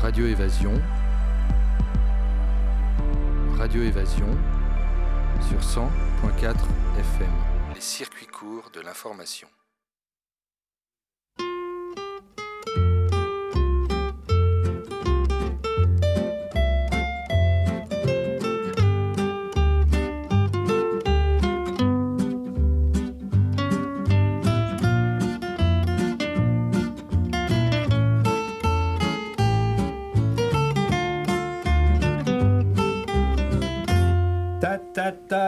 Radio Évasion. Radio Évasion sur 100.4 FM. Les circuits courts de l'information.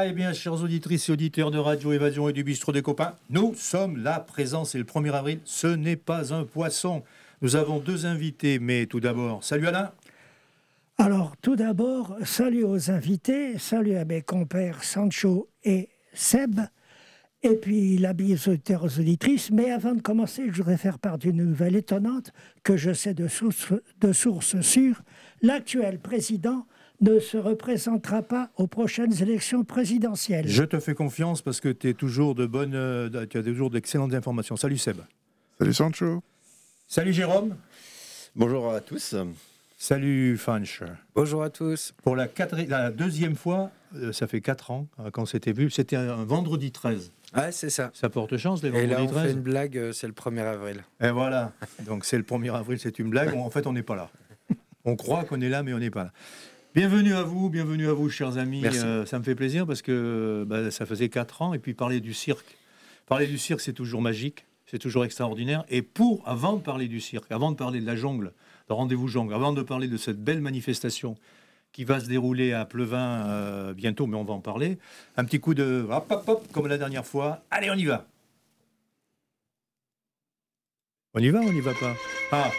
Eh bien, chers auditrices et auditeurs de Radio Évasion et du Bistrot des Copains, nous sommes là présents, c'est le 1er avril, ce n'est pas un poisson. Nous avons deux invités, mais tout d'abord, salut Alain Alors, tout d'abord, salut aux invités, salut à mes compères Sancho et Seb, et puis la bise auditeurs aux auditrices. Mais avant de commencer, je voudrais faire part d'une nouvelle étonnante que je sais de source, de source sûre. L'actuel président ne se représentera pas aux prochaines élections présidentielles. Je te fais confiance parce que tu es toujours de bonnes, euh, tu as toujours d'excellentes informations. Salut Seb. Salut Sancho. Salut Jérôme. Bonjour à tous. Salut Fanch. Bonjour à tous. Pour la, la deuxième fois, euh, ça fait quatre ans euh, quand c'était vu, c'était un vendredi 13. Ouais, c'est ça. Ça porte chance, les vendredis 13. Et là, on fait une blague, c'est le 1er avril. Et voilà. Donc, c'est le 1er avril, c'est une blague. En fait, on n'est pas là. On croit qu'on est là, mais on n'est pas là. Bienvenue à vous, bienvenue à vous, chers amis. Euh, ça me fait plaisir parce que bah, ça faisait 4 ans et puis parler du cirque. Parler du cirque, c'est toujours magique, c'est toujours extraordinaire. Et pour, avant de parler du cirque, avant de parler de la jungle, de rendez-vous jungle, avant de parler de cette belle manifestation qui va se dérouler à Pleuvin euh, bientôt, mais on va en parler, un petit coup de hop, hop, hop, comme la dernière fois. Allez, on y va. On y va, on n'y va pas? Ah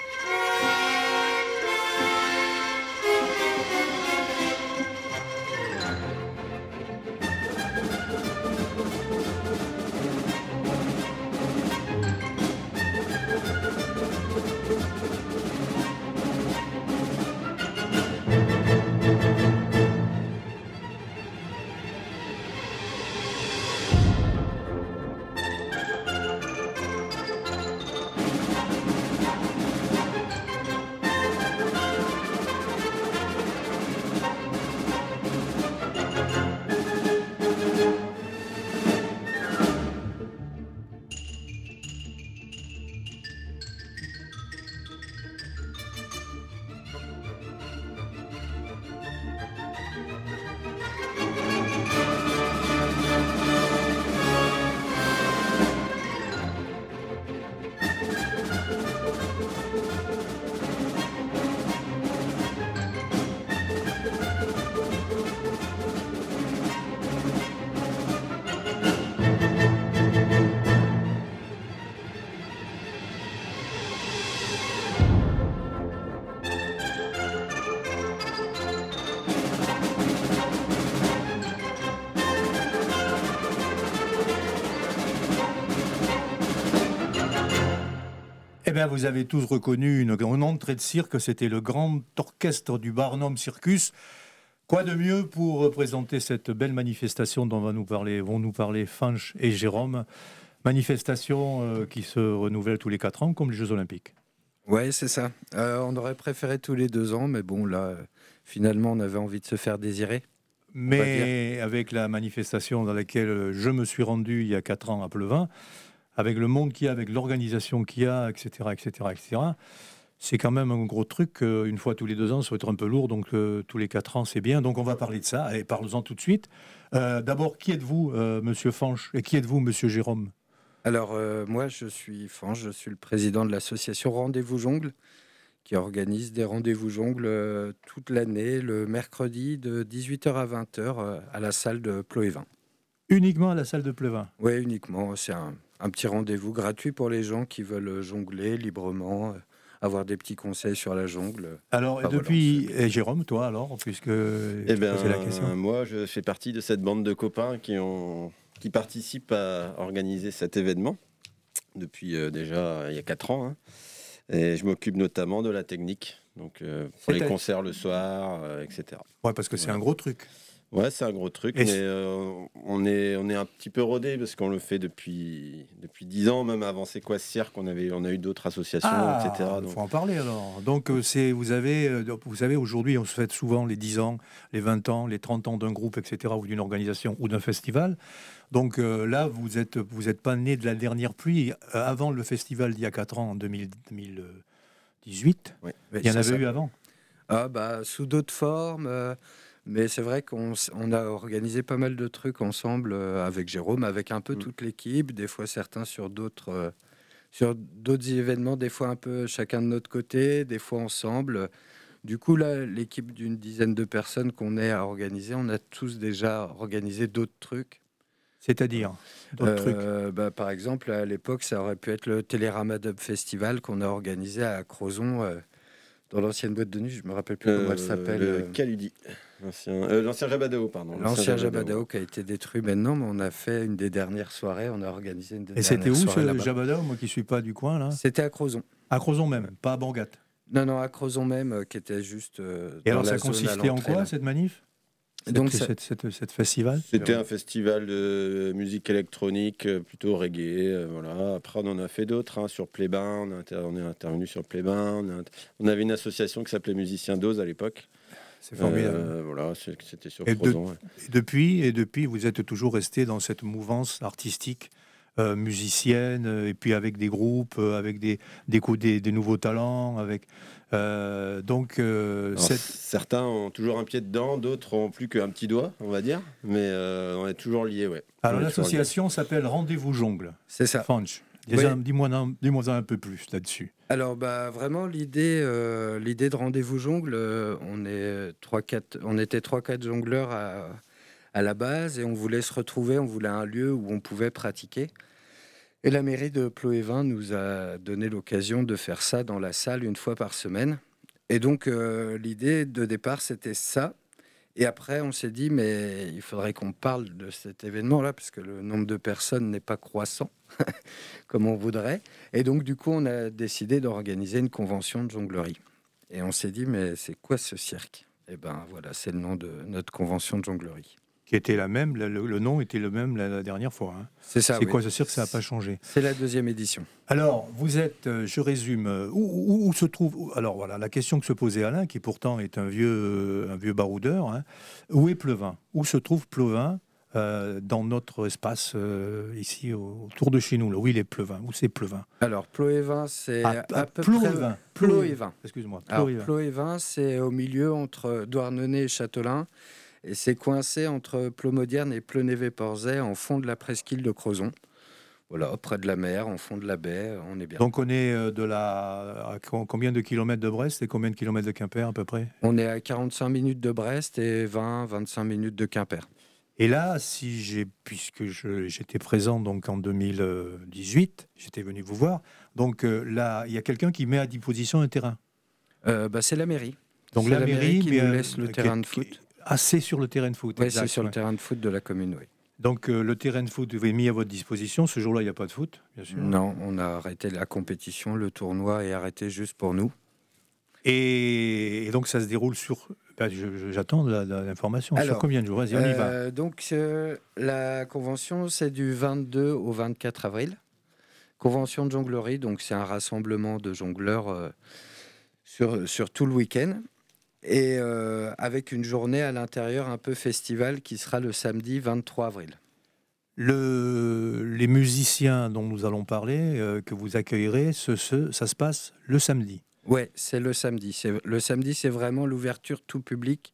Eh bien, vous avez tous reconnu une grande entrée de cirque. C'était le grand orchestre du Barnum Circus. Quoi de mieux pour représenter cette belle manifestation dont va nous parler, vont nous parler Fanch et Jérôme? Manifestation euh, qui se renouvelle tous les quatre ans, comme les Jeux Olympiques. Ouais, c'est ça. Euh, on aurait préféré tous les deux ans, mais bon, là, finalement, on avait envie de se faire désirer. Mais avec la manifestation dans laquelle je me suis rendu il y a quatre ans à Pleuvin, avec le monde qu'il y a, avec l'organisation qu'il y a, etc., etc., etc., c'est quand même un gros truc. une fois tous les deux ans, ça va être un peu lourd, donc euh, tous les quatre ans, c'est bien. Donc on va parler de ça, et parlons-en tout de suite. Euh, d'abord, qui êtes-vous, euh, Monsieur Fanche, et qui êtes-vous, Monsieur Jérôme? Alors, moi, je suis Fanche, je suis le président de l'association Rendez-vous Jongle, qui organise des rendez-vous jongle toute l'année, le mercredi de 18h à 20h à la salle de Ploévin. Uniquement à la salle de Ploévin? Oui, uniquement. C'est un un petit rendez-vous gratuit pour les gens qui veulent jongler librement, euh, avoir des petits conseils sur la jungle. Alors, depuis, et Jérôme, toi alors, puisque eh bien, la question. Moi, je fais partie de cette bande de copains qui, ont, qui participent à organiser cet événement depuis euh, déjà il y a 4 ans. Hein. Et je m'occupe notamment de la technique, donc euh, pour les concerts le soir, etc. Ouais, parce que c'est un gros truc. Ouais, c'est un gros truc, mais euh, on, est, on est un petit peu rodé parce qu'on le fait depuis, depuis 10 ans, même avant C'est quoi cirque, on, avait, on a eu d'autres associations, ah, etc. Il faut en parler alors. Donc, euh, c'est, vous avez, euh, vous savez, aujourd'hui, on se fête souvent les 10 ans, les 20 ans, les 30 ans d'un groupe, etc., ou d'une organisation ou d'un festival. Donc là, vous n'êtes vous êtes pas né de la dernière pluie. Avant le festival d'il y a 4 ans, en 2018, il y en avait eu avant. Ah, bah, sous d'autres formes. Mais c'est vrai qu'on a organisé pas mal de trucs ensemble euh, avec Jérôme, avec un peu mm. toute l'équipe, des fois certains sur d'autres euh, sur d'autres événements, des fois un peu chacun de notre côté, des fois ensemble. Du coup, là, l'équipe d'une dizaine de personnes qu'on est à organiser, on a tous déjà organisé d'autres trucs. C'est-à-dire d'autres euh, trucs bah, Par exemple, à l'époque, ça aurait pu être le Télérama Dub Festival qu'on a organisé à Crozon, dans l'ancienne boîte de nuit. Je me rappelle plus comment elle s'appelle. Le Caludi. Euh, l'ancien Jabadao, pardon. L'ancien Jabadao qui a été détruit maintenant, mais on a fait une des dernières soirées, on a organisé une des Et c'était où ce Jabadao, moi qui ne suis pas du coin là? C'était à Crozon. À Crozon même, pas à Bangat Non, non, à Crozon même, euh, qui était juste. Euh, Et alors ça consistait en quoi cette manif? Donc, cette, cette, festival? C'était un festival de musique électronique, plutôt reggae. voilà. Après, on en a fait d'autres hein, sur Plébin. On, est intervenu sur Plébin. On, on, avait une association qui s'appelait Musiciens d'Ose à l'époque. C'est formidable. Euh, voilà, c'était sur et, depuis, et depuis, vous êtes toujours resté dans cette mouvance artistique euh, musicienne, euh, et puis avec des groupes, avec des, des, des, nouveaux talents, avec. Donc, certains ont toujours un pied dedans, d'autres ont plus qu'un petit doigt, on va dire, mais on est toujours liés, ouais. Alors l'association s'appelle Rendez-vous Jongle. C'est ça. Funch. Dis-moi dis un peu plus là-dessus. Alors bah vraiment l'idée euh, l'idée de rendez-vous jongle, euh, on est était trois quatre jongleurs à, à, la base et on voulait se retrouver, on voulait un lieu où on pouvait pratiquer. Et la mairie de Ploévin nous a donné l'occasion de faire ça dans la salle une fois par semaine. Et donc euh, l'idée de départ c'était ça. Et après, on s'est dit, mais il faudrait qu'on parle de cet événement-là, parce que le nombre de personnes n'est pas croissant comme on voudrait. Et donc, du coup, on a décidé d'organiser une convention de jonglerie. Et on s'est dit, mais c'est quoi ce cirque? Eh ben voilà, c'est le nom de notre convention de jonglerie qui était la même, le, nom était le même la, dernière fois. Hein. C'est ça. C'est quoi ce cirque Ça n'a pas changé. C'est la deuxième édition. Alors, vous êtes, euh, je résume, euh, où, se trouve. Alors voilà, la question que se posait Alain, qui pourtant est un vieux, euh, un vieux baroudeur, hein. où est Plevin Où se trouve Plevin dans notre espace ici autour de chez nous, là, où il est Plevin, où c'est Plevin Alors Ploévin, c'est ah, à, peu près Ploévin. Excuse-moi. Ploévin, c'est au milieu entre Douarnenez et Châtelain. Et c'est coincé entre Plomodierne et Plonévé-Porzay, en fond de la presqu'île de Crozon. Voilà, près de la mer, en fond de la baie, on est bien. Donc on est euh, de la... à combien de kilomètres de Brest et combien de kilomètres de Quimper à peu près? On est à 45 minutes de Brest et 20-25 minutes de Quimper. Et là, si j'ai, puisque j'étais présent donc en 2018, j'étais venu vous voir. Donc euh, là, il y a quelqu'un qui met à disposition un terrain? Euh, bah, c'est la mairie. Donc la, mairie, qui nous laisse le terrain de foot assez sur le terrain de foot. Oui, c'est sur le terrain de foot de la commune, oui. Donc euh, le terrain de foot est mis à votre disposition. Ce jour-là, il n'y a pas de foot, bien sûr. Non, on a arrêté la compétition, le tournoi est arrêté juste pour nous. Et, donc ça se déroule sur. Ben, j'attends l'information. Sur combien de jours Vas-y, on y va. Euh, donc euh, la convention, c'est du 22 au 24 avril. Convention de jonglerie, donc c'est un rassemblement de jongleurs sur, sur tout le week-end et euh, avec une journée à l'intérieur un peu festival qui sera le samedi 23 avril. Le, les musiciens dont nous allons parler, euh, que vous accueillerez, ce, ça se passe le samedi. Oui, c'est le samedi. Le samedi, c'est vraiment l'ouverture tout public,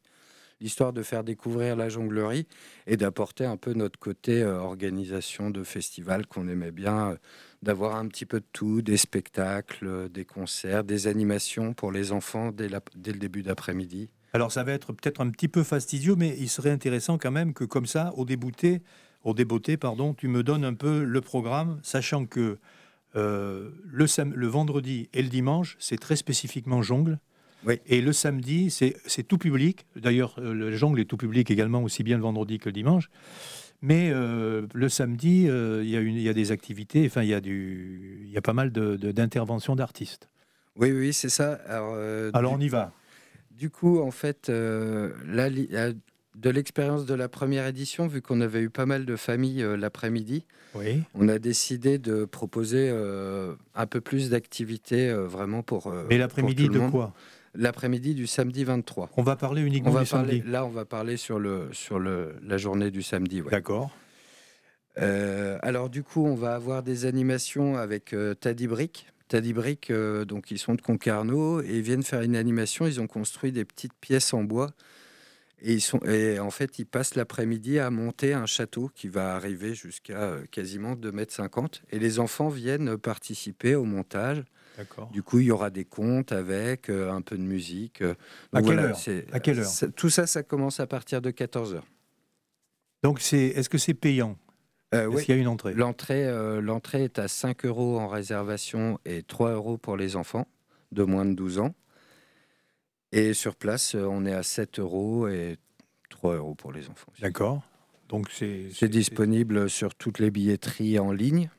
l'histoire de faire découvrir la jonglerie et d'apporter un peu notre côté euh, organisation de festival qu'on aimait bien d'avoir un petit peu de tout, des spectacles, des concerts, des animations pour les enfants dès, dès le début d'après-midi. Alors ça va être peut-être un petit peu fastidieux, mais il serait intéressant quand même que comme ça, au débouté, au débouté, pardon, tu me donnes un peu le programme, sachant que euh, le, le vendredi et le dimanche, c'est très spécifiquement jongle. Oui. Et le samedi, c'est tout public. D'ailleurs, euh, le jongle est tout public également, aussi bien le vendredi que le dimanche. Mais euh, le samedi, euh, il y, y, a des activités, enfin, il y, a du, y a pas mal d'interventions d'artistes. Oui, oui, c'est ça. Alors, euh, Alors on y va. Du coup, en fait, là, de l'expérience de la première édition, vu qu'on avait eu pas mal de familles l'après-midi, oui. on a décidé de proposer un peu plus d'activités vraiment pour. Mais l'après-midi de quoi? L'après-midi du samedi 23. On va parler uniquement du samedi. Là, on va parler sur, le, sur le, la journée du samedi. D'accord. alors du coup, on va avoir des animations avec Taddy Brick. Taddy Brick, donc ils sont de Concarneau et ils viennent faire une animation. Ils ont construit des petites pièces en bois et, ils sont, et en fait, ils passent l'après-midi à monter un château qui va arriver jusqu'à euh, quasiment 2,50 mètres. Et les enfants viennent participer au montage. Du coup, il y aura des contes avec euh, un peu de musique. Euh. à, quelle heure à quelle heure Tout ça, ça commence à partir de 14h. Donc, c'est, est-ce que c'est payant? Est-ce qu'il y a une entrée? L'entrée, l'entrée est à 5 euros en réservation et 3 euros pour les enfants de moins de 12 ans. Et sur place, euh, on est à 7 euros et 3 euros pour les enfants. D'accord. Donc c'est disponible sur toutes les billetteries en ligne.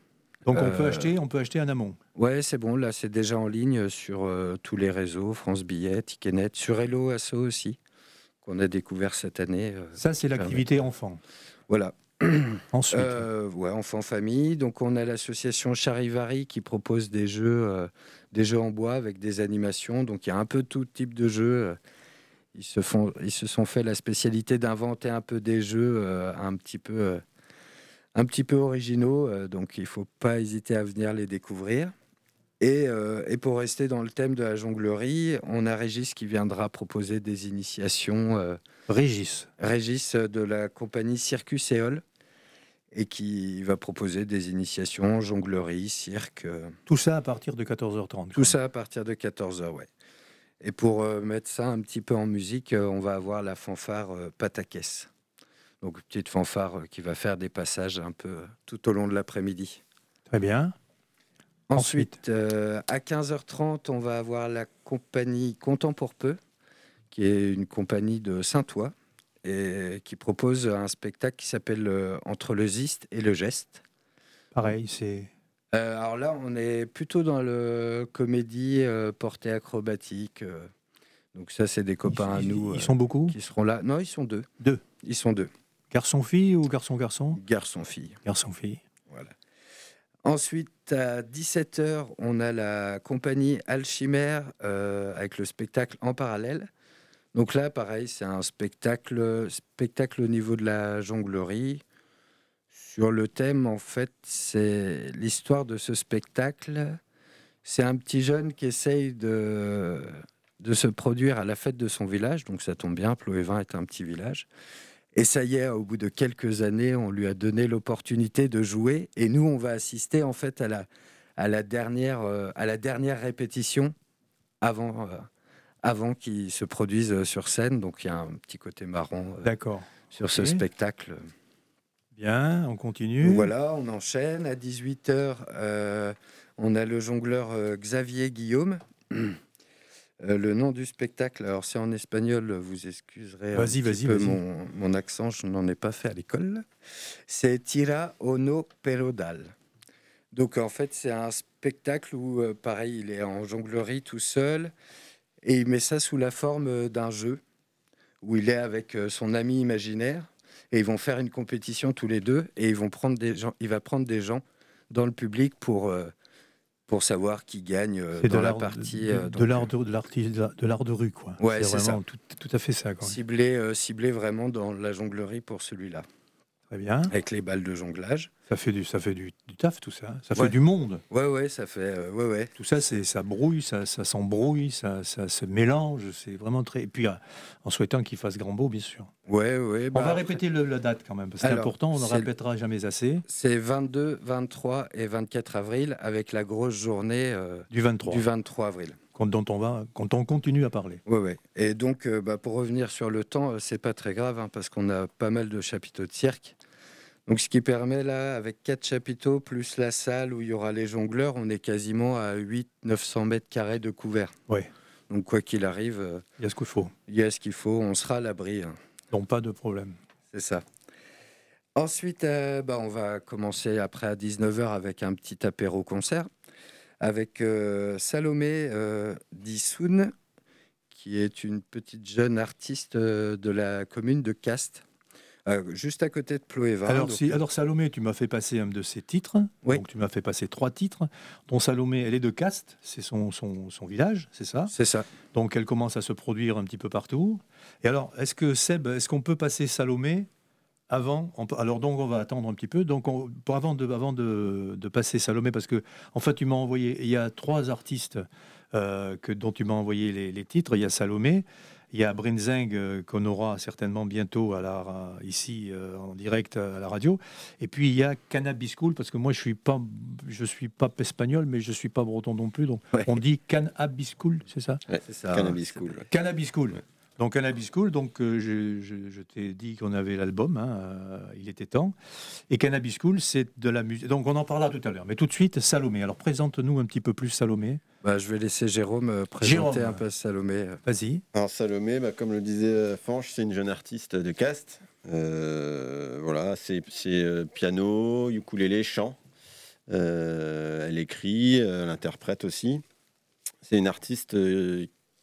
Donc on peut euh, acheter, on peut acheter en amont. Ouais, c'est bon. Là, c'est déjà en ligne sur euh, tous les réseaux, France Billet, Ticketnet, sur Hello Asso aussi, qu'on a découvert cette année. Ça, c'est l'activité enfant. Voilà. Ensuite. ouais, enfant famille. Donc on a l'association Charivari qui propose des jeux des jeux en bois avec des animations. Donc il y a un peu tout type de jeux. Ils se, font, ils se sont fait la spécialité d'inventer un peu des jeux euh, un, petit peu, euh, un petit peu originaux. Euh, donc il ne faut pas hésiter à venir les découvrir. Et, et, pour rester dans le thème de la jonglerie, on a Régis qui viendra proposer des initiations. Régis. Régis de la compagnie Circus Éole et qui va proposer des initiations, jonglerie, cirque. Euh. Tout ça à partir de 14h30. Tout ça à partir de 14h, ouais. Et pour euh, mettre ça un petit peu en musique, euh, on va avoir la fanfare Patakès. Donc petite fanfare qui va faire des passages un peu tout au long de l'après-midi. Très bien. Ensuite, à 15h30, on va avoir la compagnie Content pour peu, qui est une compagnie de Saint-Ouen et qui propose un spectacle qui s'appelle euh, Entre le ziste et le geste. Pareil, c'est. Euh, alors là, on est plutôt dans le comédie euh, portée acrobatique. donc ça, c'est des copains à nous. Ils sont beaucoup Qui seront là. Non, ils sont deux. Deux. Ils sont deux. Garçon-fille ou garçon-garçon? Garçon-fille. Garçon-fille. Voilà. Ensuite, à 17h, on a la compagnie Alchimère avec le spectacle en parallèle. Donc là, pareil, c'est un spectacle, spectacle au niveau de la jonglerie. Sur le thème, en fait, c'est l'histoire de ce spectacle. C'est un petit jeune qui essaye de, de se produire à la fête de son village. Donc ça tombe bien, Ploévin est un petit village. Et ça y est, au bout de quelques années, on lui a donné l'opportunité de jouer. Et nous, on va assister en fait à la, à la, dernière, euh, à la dernière répétition avant, euh, avant qu'ils se produisent euh, sur scène. Donc il y a un petit côté marrant euh, sur ce spectacle. Bien, on continue. Voilà, on enchaîne. À 18h, euh, on a le jongleur Xavier Guillaume. le nom du spectacle, alors c'est en espagnol, vous excuserez vas-y, vas-y, mon, mon, accent, je n'en ai pas fait à l'école. C'est Tira Ono Perodal. Donc en fait, c'est un spectacle où, pareil, il est en jonglerie tout seul. Et il met ça sous la forme euh, d'un jeu où il est avec euh, son ami imaginaire et ils vont faire une compétition tous les deux et ils vont prendre des gens, il va prendre des gens dans le public pour euh, pour savoir qui gagne dans la partie de, l'art de, de l'art de rue quoi. Ouais, c'est vraiment tout, tout, à fait ça. Ciblé ciblé vraiment dans la jonglerie pour celui-là. Très bien. Avec les balles de jonglage. Ça fait du, ça fait du, taf, tout ça. Ça fait du monde. Ouais, ouais, ça fait. Euh, ouais, ouais. Tout ça, c'est, ça brouille, ça, ça s'embrouille, ça, ça se mélange. C'est vraiment très. Et puis, euh, en souhaitant qu'il fasse grand beau, bien sûr. Ouais, ouais. on bah, va répéter le, la date quand même, parce que c'est important, on ne répétera jamais assez. C'est 22, 23 et 24 avril, avec la grosse journée euh, du 23. Du 23 avril dont on va, quand on continue à parler. Oui, oui. Et donc, bah, pour revenir sur le temps, c'est pas très grave, hein, parce qu'on a pas mal de chapiteaux de cirque. Donc, ce qui permet là, avec quatre chapiteaux plus la salle où il y aura les jongleurs, on est quasiment à 800-900 mètres carrés de couvert. Oui. Donc, quoi qu'il arrive, euh, il y a ce qu'il faut. Il y a ce qu'il faut, on sera à l'abri. Hein. Donc, pas de problème. C'est ça. Ensuite, euh, bah, on va commencer après à 19h avec un petit apéro-concert avec euh, Salomé Dissoun qui est une petite jeune artiste de la commune de Castres. Juste à côté de. Alors, si, alors Salomé, tu m'as fait passer un de ses titres. Oui. Donc tu m'as fait passer trois titres. Dont Salomé, elle est de Castres, c'est son, son, son, village, c'est ça? C'est ça. Donc elle commence à se produire un petit peu partout. Et alors, est-ce que Seb, est-ce qu'on peut passer Salomé avant, alors donc on va attendre un petit peu. Donc pour avant de, avant de, passer Salomé, parce que en fait tu m'as envoyé, il y a trois artistes euh, que, dont tu m'as envoyé les, titres. Il y a Salomé, il y a Brinzing euh, qu'on aura certainement bientôt à la, ici euh, en direct à la radio. Et puis il y a Cannabis School parce que moi je suis pas, je suis pas espagnol, mais je suis pas breton non plus. Donc on dit Cannabis School, c'est ça, c'est ça Cannabis School. Cannabis School. Donc Cannabis School, donc euh, je, t'ai dit qu'on avait l'album, hein, euh, il était temps. Et Cannabis School, c'est de la musique. Donc on en parlera tout à l'heure. Mais tout de suite, Salomé. Alors présente-nous un petit peu plus Salomé. Bah, je vais laisser Jérôme euh, présenter un peu Salomé. Vas-y. Alors Salomé, bah, comme le disait Fanche, c'est une jeune artiste de cast. voilà, c'est piano, ukulélé, chant. elle écrit, elle interprète aussi. C'est une artiste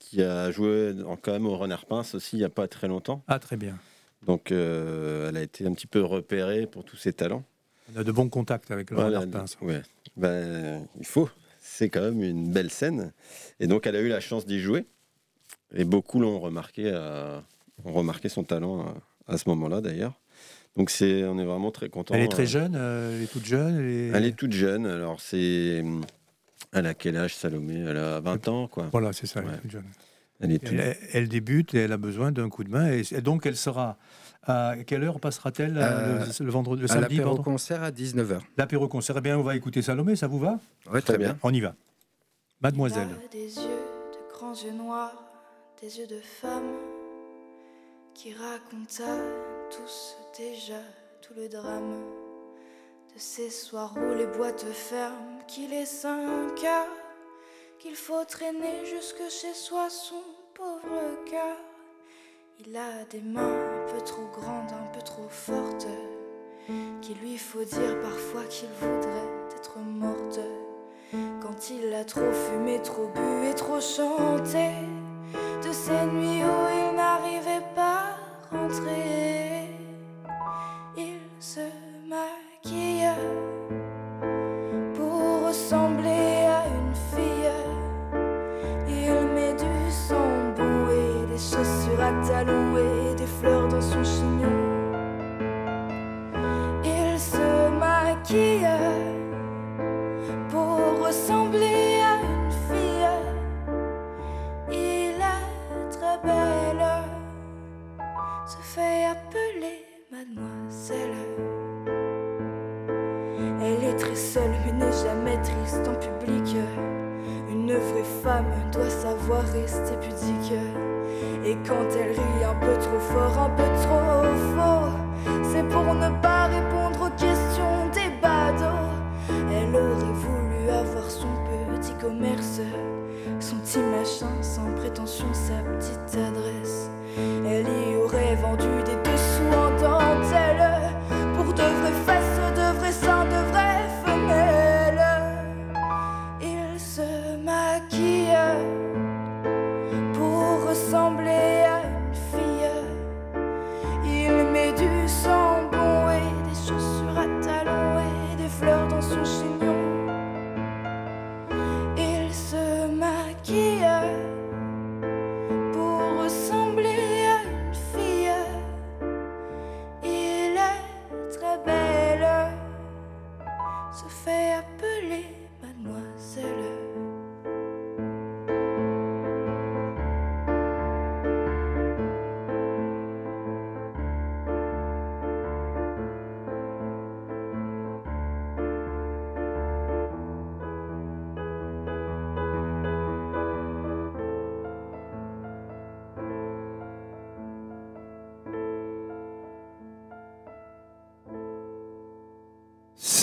qui a joué quand même au Renard Pince aussi il n'y a pas très longtemps. Ah, très bien. Donc, euh, elle a été un petit peu repérée pour tous ses talents. On a de bons contacts avec le Renard Pince. Ouais. Ben, il faut. C'est quand même une belle scène. Et donc, elle a eu la chance d'y jouer. Et beaucoup l'ont remarqué, ont remarqué son talent à, ce moment-là, d'ailleurs. Donc, c'est, on est vraiment très content. Elle est très euh, jeune, euh, elle est toute jeune. Elle est toute jeune. Alors, c'est elle a quel âge, Salomé? Elle a 20 ans, quoi. Voilà, c'est ça, elle est jeune. Elle, débute et elle a besoin d'un coup de main. Et, donc, elle sera. À quelle heure passera-t-elle euh, le, vendredi, le samedi L'apéro-concert à 19h. L'apéro-concert. Eh bien, on va écouter Salomé, ça vous va? Oui, très bien. On y va. Mademoiselle. des yeux, de grands yeux noirs, des yeux de femme qui raconta tous déjà tout le drame de ces soirs où les boîtes ferment, qu'il est 5 heures, qu'il faut traîner jusque chez soi son pauvre cœur. Il a des mains un peu trop grandes, un peu trop fortes, qu'il lui faut dire parfois qu'il voudrait être morte. Quand il a trop fumé, trop bu et trop chanté, de ces nuits où il n'arrivait pas à rentrer, pudique. Et quand elle rit un peu trop fort, un peu trop faux, c'est pour ne pas répondre aux questions des badauds. Elle aurait voulu avoir son petit commerce, son petit machin sans prétention, sa petite adresse. Elle y aurait vendu des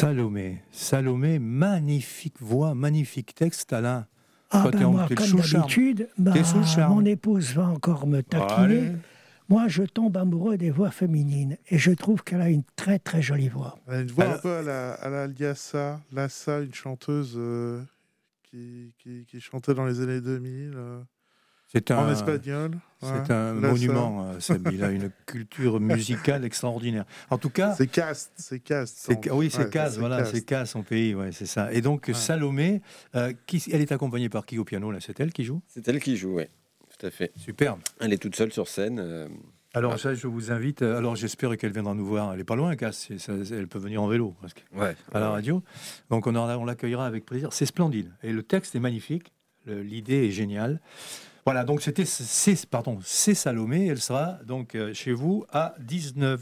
Salomé, Salomé, magnifique voix, magnifique texte, Alain. Ah ben moi, comme d'habitude, bah, mon épouse va encore me taquiner. Moi, je tombe amoureux des voix féminines et je trouve qu'elle a une très très jolie voix. Elle a une voix un peu à la, à la Liassa, une chanteuse euh, qui, qui, chantait dans les années 2000. Euh. C'est un, en espagnol. C'est un monument. Euh, il a une culture musicale extraordinaire. En tout cas, c'est casse, c'est casse. Oui, c'est casse. Voilà, c'est casse son pays. Ouais, c'est ça. Et donc Salomé, euh, qui, elle est accompagnée par qui au piano là? C'est elle qui joue? C'est elle qui joue, oui. Tout à fait. Superbe. Elle est toute seule sur scène. Euh, alors ça, je vous invite. Alors j'espère qu'elle viendra nous voir. Elle est pas loin, Casse. Elle peut venir en vélo presque. Ouais. À la radio. Donc on, on l'accueillera avec plaisir. C'est splendide. Et le texte est magnifique. L'idée est géniale. Voilà, donc c'était c'est pardon, c'est Salomé, elle sera donc euh, chez vous à 19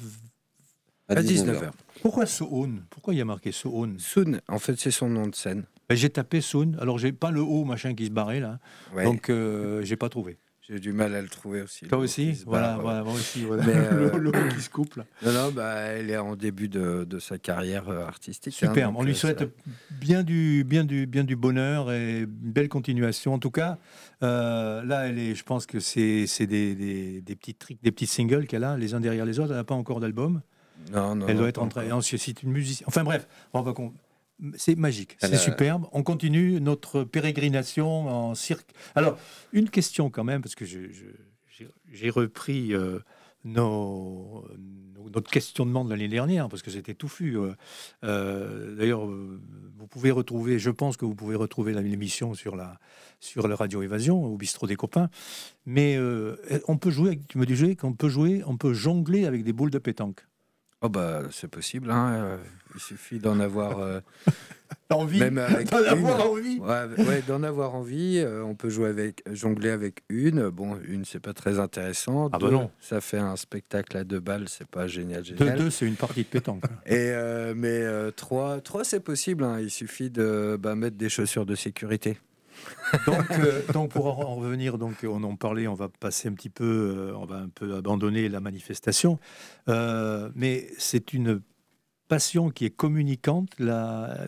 à 19h. Pourquoi Sohn Pourquoi il y a marqué Sohn Sohn, en fait, c'est son nom de scène. Ben, j'ai tapé Sohn, alors j'ai pas le haut machin qui se barrait là. Donc euh, j'ai pas trouvé. J'ai du mal à le trouver aussi. Toi aussi Voilà, voilà, moi aussi. Voilà. Euh, le, qui se coupe là. Non, non, bah, elle est en début de, de sa carrière euh, artistique. Hein, Super, on lui euh, souhaite bien du, bien, du, bien du bonheur et une belle continuation. En tout cas, là, elle est, je pense que c'est des, des, des, petits trucs, des petits singles qu'elle a, les uns derrière les autres. Elle n'a pas encore d'album. Non, non. Elle doit être en train. C'est une musicienne. Enfin bref, on va c'est magique, c'est superbe. On continue notre pérégrination en cirque. Alors, une question quand même, parce que j'ai repris euh, nos, notre questionnement de l'année dernière, parce que c'était touffu. Euh, euh, D'ailleurs, vous pouvez retrouver, je pense que vous pouvez retrouver l'émission sur la, sur la radio Évasion, au bistrot des copains. Mais on peut jouer, tu me disais qu'on peut jouer, on peut jongler avec des boules de pétanque. Oh bah c'est possible, hein. Euh, il suffit d'en avoir euh, envie, même avec d'en avoir envie? Ouais, d'en avoir envie. Euh, on peut jouer avec, jongler avec une. Bon, une c'est pas très intéressant. Ah bah non. Ça fait un spectacle à deux balles, c'est pas génial. génial. Deux, deux c'est une partie de pétanque. Et mais trois, trois c'est possible. Hein. Il suffit de bah, mettre des chaussures de sécurité. donc, euh, donc, pour en revenir, donc on en parlait, on va passer un petit peu, euh, on va un peu abandonner la manifestation, euh, mais c'est une passion qui est communicante, la,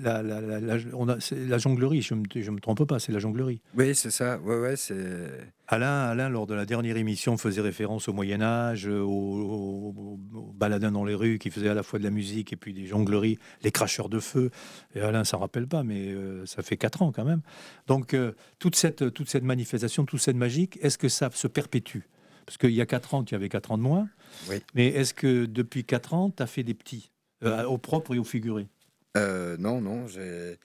la, la, la, on a, la jonglerie, je ne me, je me trompe pas, c'est la jonglerie. Oui, c'est ça, ouais, ouais, c'est... Alain, Alain, lors de la dernière émission, faisait référence au Moyen-Âge, aux, baladins dans les rues qui faisaient à la fois de la musique et puis des jongleries, les cracheurs de feu. Et Alain, ça ne rappelle pas, mais euh, ça fait quatre ans quand même. Donc, euh, toute, cette, toute cette manifestation, toute cette magique, est-ce que ça se perpétue? Parce qu'il y a quatre ans, tu avais quatre ans de moins. Oui. Mais est-ce que depuis quatre ans, tu as fait des petits? euh, au propre et au figuré euh, Non, non. J'ai...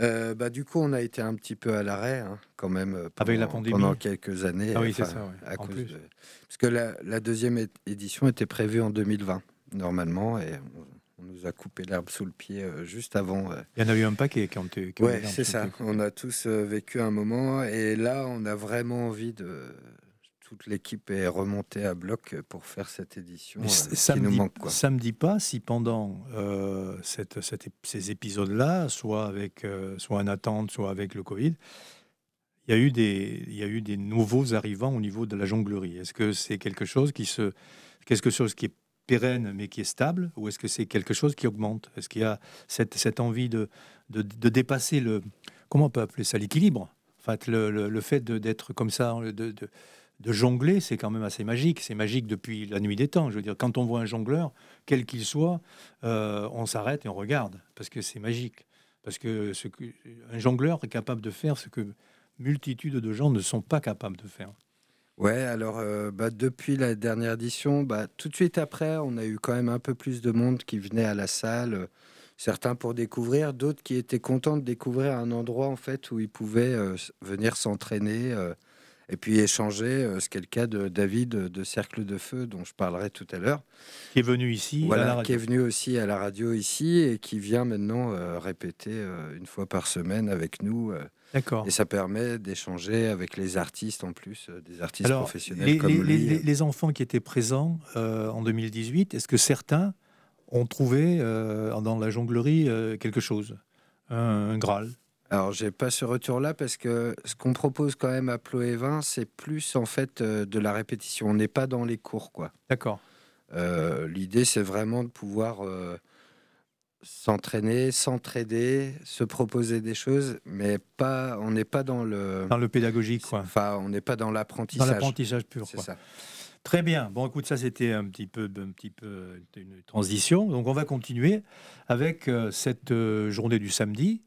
Euh, bah, du coup, on a été un petit peu à l'arrêt, hein, quand même, pendant, Avec la pandémie. pendant quelques années. Ah oui, c'est ça. À cause de... Parce que la, la, deuxième édition était prévue en 2020, normalement, et on, nous a coupé l'herbe sous le pied juste avant. Il y en a eu un paquet quand tu. Oui, c'est ça. On a tous vécu un moment, et là, on a vraiment envie de toute l'équipe est remontée à bloc pour faire cette édition euh, ça, nous manque. Quoi. Ça me dit pas si pendant euh, cette, ces épisodes-là, soit avec euh, soit en attente, soit avec le Covid, il y a eu des il y a eu des nouveaux arrivants au niveau de la jonglerie. Est-ce que c'est quelque chose qui se quelque chose qui est pérenne mais qui est stable, ou est-ce que c'est quelque chose qui augmente? Est-ce qu'il y a cette, cette envie de, de, de, dépasser le comment on peut appeler ça l'équilibre? En fait, le, le, le fait d'être comme ça, de, de jongler, c'est quand même assez magique. C'est magique depuis la nuit des temps. Je veux dire, quand on voit un jongleur, quel qu'il soit, euh, on s'arrête et on regarde parce que c'est magique. Parce que, ce que un jongleur est capable de faire ce que multitude de gens ne sont pas capables de faire. Ouais, alors euh, bah, depuis la dernière édition, bah, tout de suite après, on a eu quand même un peu plus de monde qui venait à la salle. Certains pour découvrir, d'autres qui étaient contents de découvrir un endroit en fait où ils pouvaient euh, venir s'entraîner et puis échanger, euh, ce qui est le cas de David de Cercle de Feu, dont je parlerai tout à l'heure. Qui est venu ici Voilà, qui est venu aussi à la radio ici et qui vient maintenant euh, répéter euh, une fois par semaine avec nous. D'accord. Et ça permet d'échanger avec les artistes en plus, des artistes professionnels les, comme les, lui. Les, enfants qui étaient présents en 2018, est-ce que certains ont trouvé dans la jonglerie quelque chose un Graal? Alors, j'ai pas ce retour-là parce que ce qu'on propose quand même à Ploévin, c'est plus en fait euh, de la répétition. On n'est pas dans les cours, quoi. D'accord. Euh, l'idée, c'est vraiment de pouvoir euh, s'entraîner, s'entraider, se proposer des choses, mais pas. On n'est pas dans le dans le pédagogique, quoi. Enfin, on n'est pas dans l'apprentissage. Dans l'apprentissage pur, c'est ça. Très bien. Bon, écoute, ça c'était un petit peu, un petit peu une transition. Donc, on va continuer avec cette journée du samedi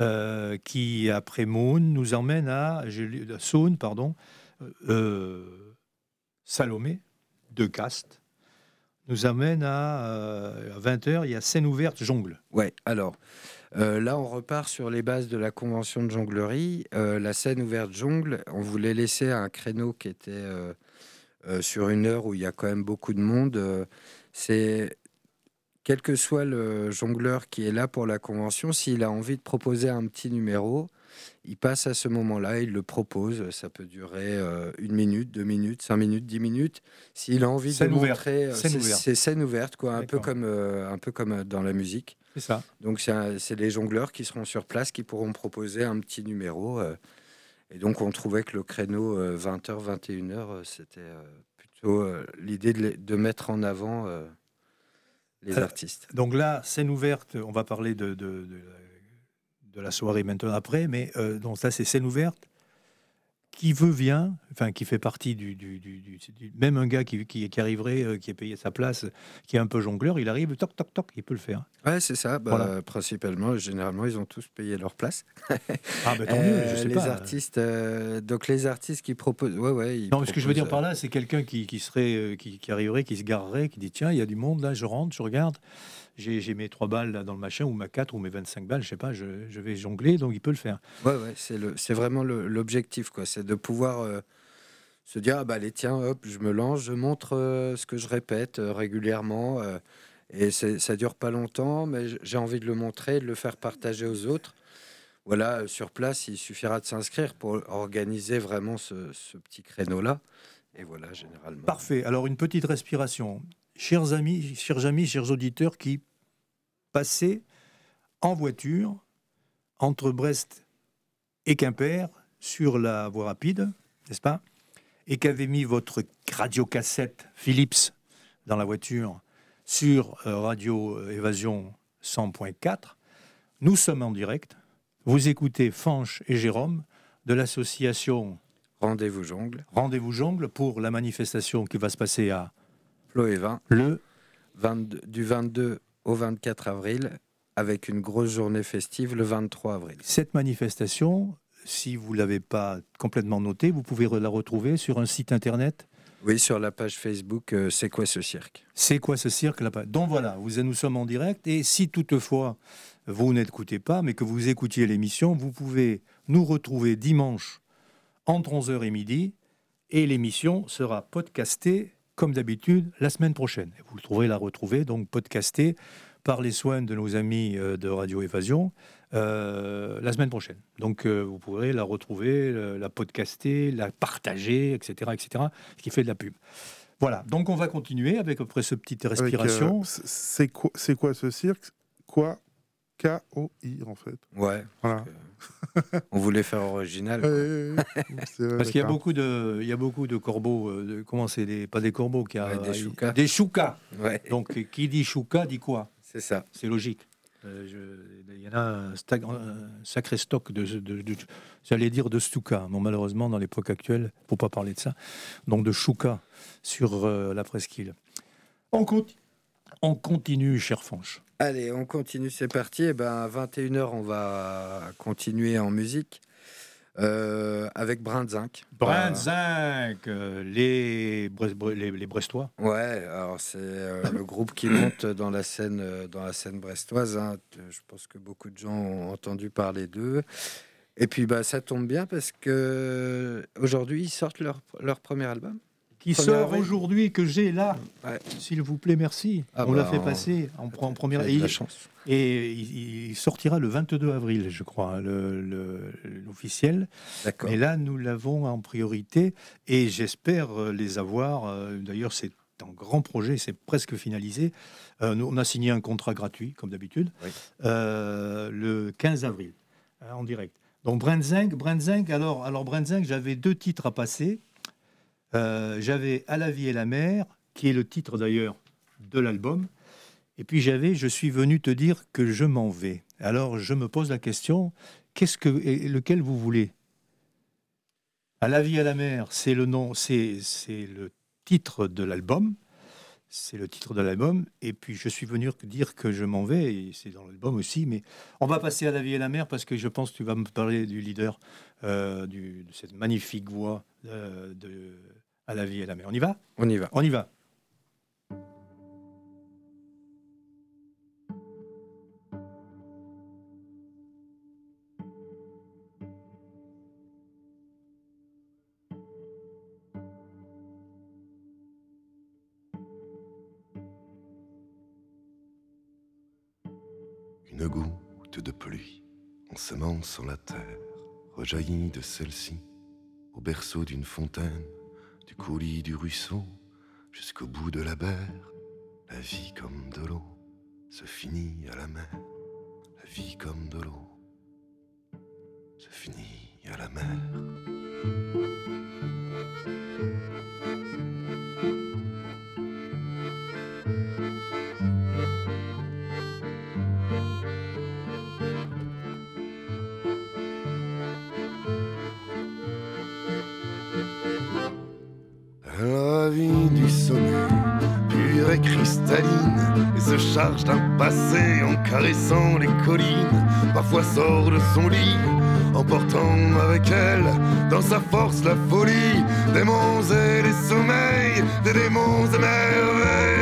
euh, qui, après Moon, nous emmène à Saône, pardon, Salomé de Cast, nous amène à, 20h. Il y a scène ouverte jongle. Ouais. Alors. là, on repart sur les bases de la convention de jonglerie. la scène ouverte jongle, on voulait laisser un créneau qui était euh, sur une heure où il y a quand même beaucoup de monde. Euh, quel que soit le jongleur qui est là pour la convention, s'il a envie de proposer un petit numéro, il passe à ce moment-là, il le propose. Ça peut durer euh, une minute, deux minutes, cinq minutes, dix minutes. S'il a envie de montrer, c'est scène ouverte, quoi, un peu comme un peu comme dans la musique. C'est ça. Donc c'est les jongleurs qui seront sur place qui pourront proposer un petit numéro. Et donc, on trouvait que le créneau 20h, euh, 21h, euh, c'était euh, plutôt l'idée de, mettre en avant les artistes. Donc là, scène ouverte, on va parler de, de, la soirée maintenant après, mais donc ça, c'est scène ouverte qui veut vient, enfin qui fait partie du, du, même un gars qui, qui, arriverait, euh, qui est payé sa place, qui est un peu jongleur, il arrive, toc toc toc, il peut le faire. Ouais, c'est ça. Bah, Principalement, généralement, ils ont tous payé leur place. ah bah tant mieux, je sais euh, les Artistes, euh, donc les artistes qui proposent, ouais ouais. non, ce que je veux dire par là, c'est quelqu'un qui, qui, serait, qui, qui arriverait, qui se garerait, qui dit tiens, il y a du monde là, je rentre, je regarde j'ai mes trois balles dans le machin, ou ma 4 ou mes 25 balles, je sais pas, je, vais jongler, donc il peut le faire. Ouais, ouais, c'est vraiment l'objectif, quoi. C'est de pouvoir euh, se dire, ah bah allez, tiens, hop, je me lance, je montre euh, ce que je répète euh, régulièrement. et ça dure pas longtemps, mais j'ai envie de le montrer, de le faire partager aux autres. Voilà, sur place, il suffira de s'inscrire pour organiser vraiment ce, ce petit créneau-là. Et voilà, généralement. Parfait. Alors, une petite respiration. Chers amis, chers amis, chers auditeurs qui passer en voiture entre Brest et Quimper sur la voie rapide, n'est-ce pas Et qu'avez mis votre radiocassette Philips dans la voiture sur euh, Radio Évasion 100.4, nous sommes en direct. Vous écoutez Fanche et Jérôme de l'association Rendez-vous Jongle. Rendez-vous Jongle pour la manifestation qui va se passer à Ploévin le du 22 au 24 avril, avec une grosse journée festive le 23 avril. Cette manifestation, si vous ne l'avez pas complètement notée, vous pouvez la retrouver sur un site internet? Oui, sur la page Facebook, euh, c'est quoi ce cirque? C'est quoi ce cirque là Donc voilà, vous, nous sommes en direct et si toutefois vous n'écoutez pas, mais que vous écoutiez l'émission, vous pouvez nous retrouver dimanche entre 11h et midi et l'émission sera podcastée comme d'habitude, la semaine prochaine. Vous le trouverez la retrouver, donc podcasté par les soins de nos amis euh, de Radio Évasion euh, la semaine prochaine. Donc euh, vous pourrez la retrouver, la podcaster, la partager, etc., etc., ce qui fait de la pub. Voilà, donc on va continuer avec après ce petite respiration. c'est quoi, quoi ce cirque? Quoi? K-O-I en fait. Ouais. Voilà. on voulait faire original. Parce qu'il y a beaucoup de, il y a beaucoup de corbeaux. Euh, comment c'est des, pas des corbeaux, qui a des choucas. Des choucas. Donc qui dit chouka dit quoi? C'est ça. C'est logique. Euh, il y en a un, sacré stock de, j'allais dire de Stuka. Bon, malheureusement, dans l'époque actuelle, faut pas parler de ça. Donc de chouka sur euh, la presqu'île. On, on continue, cher Fanche. Allez, on continue, c'est parti. Et eh ben, à 21h, on va continuer en musique euh, avec Brinzinc. Brinzinc, euh, les, les, Brestois. Ouais, alors c'est euh, le groupe qui monte dans la scène, dans la scène brestoise. Hein. Je pense que beaucoup de gens ont entendu parler d'eux. Et puis bah, ça tombe bien parce que aujourd'hui ils sortent leur, leur premier album qui sort aujourd'hui, que j'ai là. S'il vous plaît, merci. Ah on l'a bah, fait passer en, en première. Et, la chance. et il, sortira le 22 avril, je crois, l'officiel. Le, Et là, nous l'avons en priorité et j'espère euh, les avoir. Euh, d'ailleurs, c'est un grand projet, c'est presque finalisé. Euh, on a signé un contrat gratuit, comme d'habitude, le 15 avril, en direct. Donc Brenzing, Brenzing alors, alors Brenzing, j'avais deux titres à passer. Euh, j'avais À la vie et la mer, qui est le titre d'ailleurs de l'album. Et puis j'avais Je suis venu te dire que je m'en vais. Alors je me pose la question qu'est-ce que lequel vous voulez? À la vie et la mer, c'est le nom, c'est le titre de l'album. C'est le titre de l'album. Et puis, je suis venu dire que je m'en vais, et c'est dans l'album aussi. Mais on va passer à La vie et la mer parce que je pense que tu vas me parler du leader, euh, du, de cette magnifique voix euh, de À la vie et la mer. On y va? On y va. On y va. sur la terre, rejaillit de celle-ci, au berceau d'une fontaine, du coulis du ruisseau, jusqu'au bout de la berre. La vie comme de l'eau se finit à la mer. La vie comme de l'eau se finit à la mer. Charge d'un passé en caressant les collines. Parfois sort de son lit, emportant avec elle dans sa force la folie des monts et des sommeils, des démons et merveilles,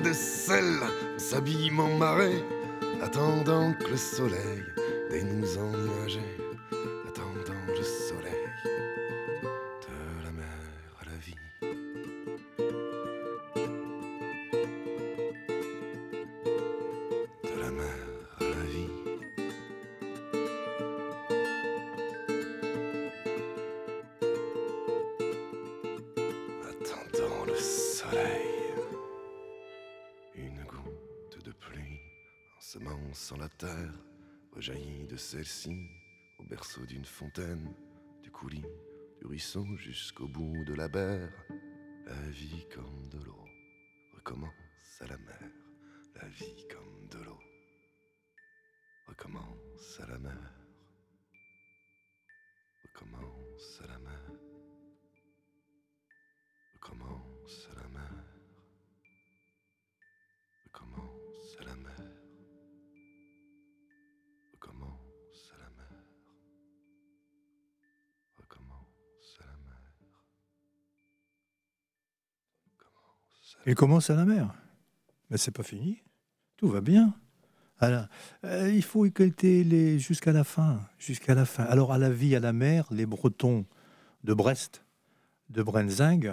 de sel, s'habillement marée, attendant que le soleil des nous ennuager, en la terre rejaillit de celle-ci au berceau d'une fontaine, du coulis, du ruisseau jusqu'au bout de la berre. La vie comme de l'eau recommence à la mer. La vie comme de l'eau recommence à la mer. Il commence à la mer. Mais c'est pas fini. Tout va bien. Alors, euh, il faut écouter les jusqu'à la fin, jusqu'à la fin. Alors à la vie à la mer, les Bretons de Brest, de Brenzing,